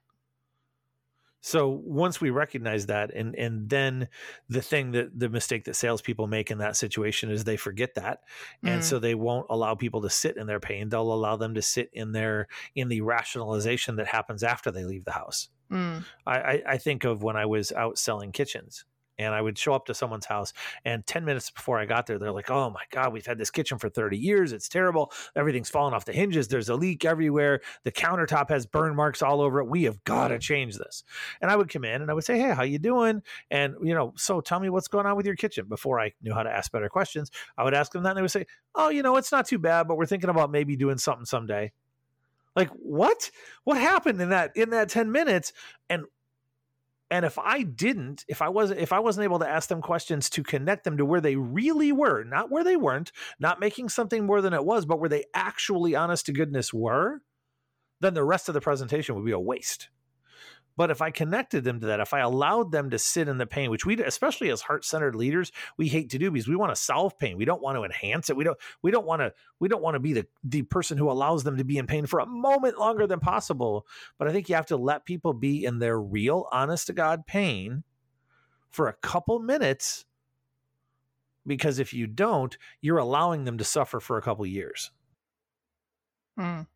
So once we recognize that, and and then the thing that the mistake that salespeople make in that situation is they forget that, and Mm. so they won't allow people to sit in their pain. They'll allow them to sit in their in the rationalization that happens after they leave the house. Mm. I, I, I think of when I was out selling kitchens. And I would show up to someone's house, and 10 minutes before I got there, they're like, Oh my God, we've had this kitchen for 30 years. It's terrible. Everything's falling off the hinges. There's a leak everywhere. The countertop has burn marks all over it. We have got to change this. And I would come in and I would say, Hey, how you doing? And, you know, so tell me what's going on with your kitchen. Before I knew how to ask better questions, I would ask them that, and they would say, Oh, you know, it's not too bad, but we're thinking about maybe doing something someday. Like, what? What happened in that in that 10 minutes? And and if i didn't if i wasn't if i wasn't able to ask them questions to connect them to where they really were not where they weren't not making something more than it was but where they actually honest to goodness were then the rest of the presentation would be a waste but if i connected them to that if i allowed them to sit in the pain which we especially as heart-centered leaders we hate to do because we want to solve pain we don't want to enhance it we don't we don't want to we don't want to be the the person who allows them to be in pain for a moment longer than possible but I think you have to let people be in their real, honest to God pain for a couple minutes because if you don't, you're allowing them to suffer for a couple years. Mm.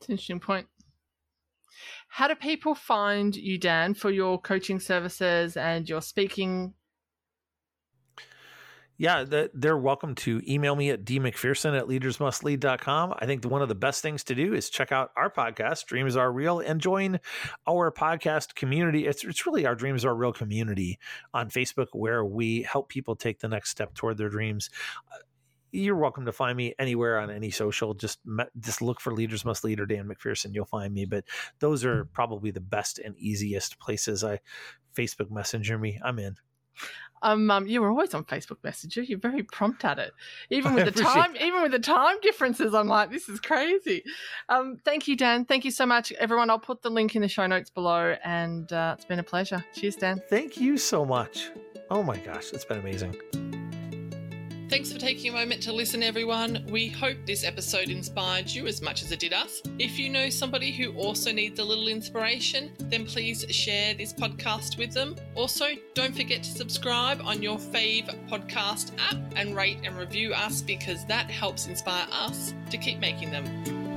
It's interesting point. How do people find you, Dan, for your coaching services and your speaking? yeah, they're welcome to email me at dmcpherson at leadersmustlead.com. I think one of the best things to do is check out our podcast, Dreams Are Real, and join our podcast community. It's, it's really our Dreams Are Real community on Facebook where we help people take the next step toward their dreams. You're welcome to find me anywhere on any social. Just just look for Leaders Must Lead or Dan McPherson. You'll find me. But those are probably the best and easiest places. I Facebook Messenger me. I'm in. Um, um, you were always on Facebook Messenger. You're very prompt at it, *laughs* even with the time, even with the time differences. I'm like, this is crazy. Um, thank you, Dan. Thank you so much, everyone. I'll put the link in the show notes below, and uh, it's been a pleasure. Cheers, Dan. Thank you so much. Oh my gosh, it's been amazing. Thanks for taking a moment to listen, everyone. We hope this episode inspired you as much as it did us. If you know somebody who also needs a little inspiration, then please share this podcast with them. Also, don't forget to subscribe on your fave podcast app and rate and review us because that helps inspire us to keep making them.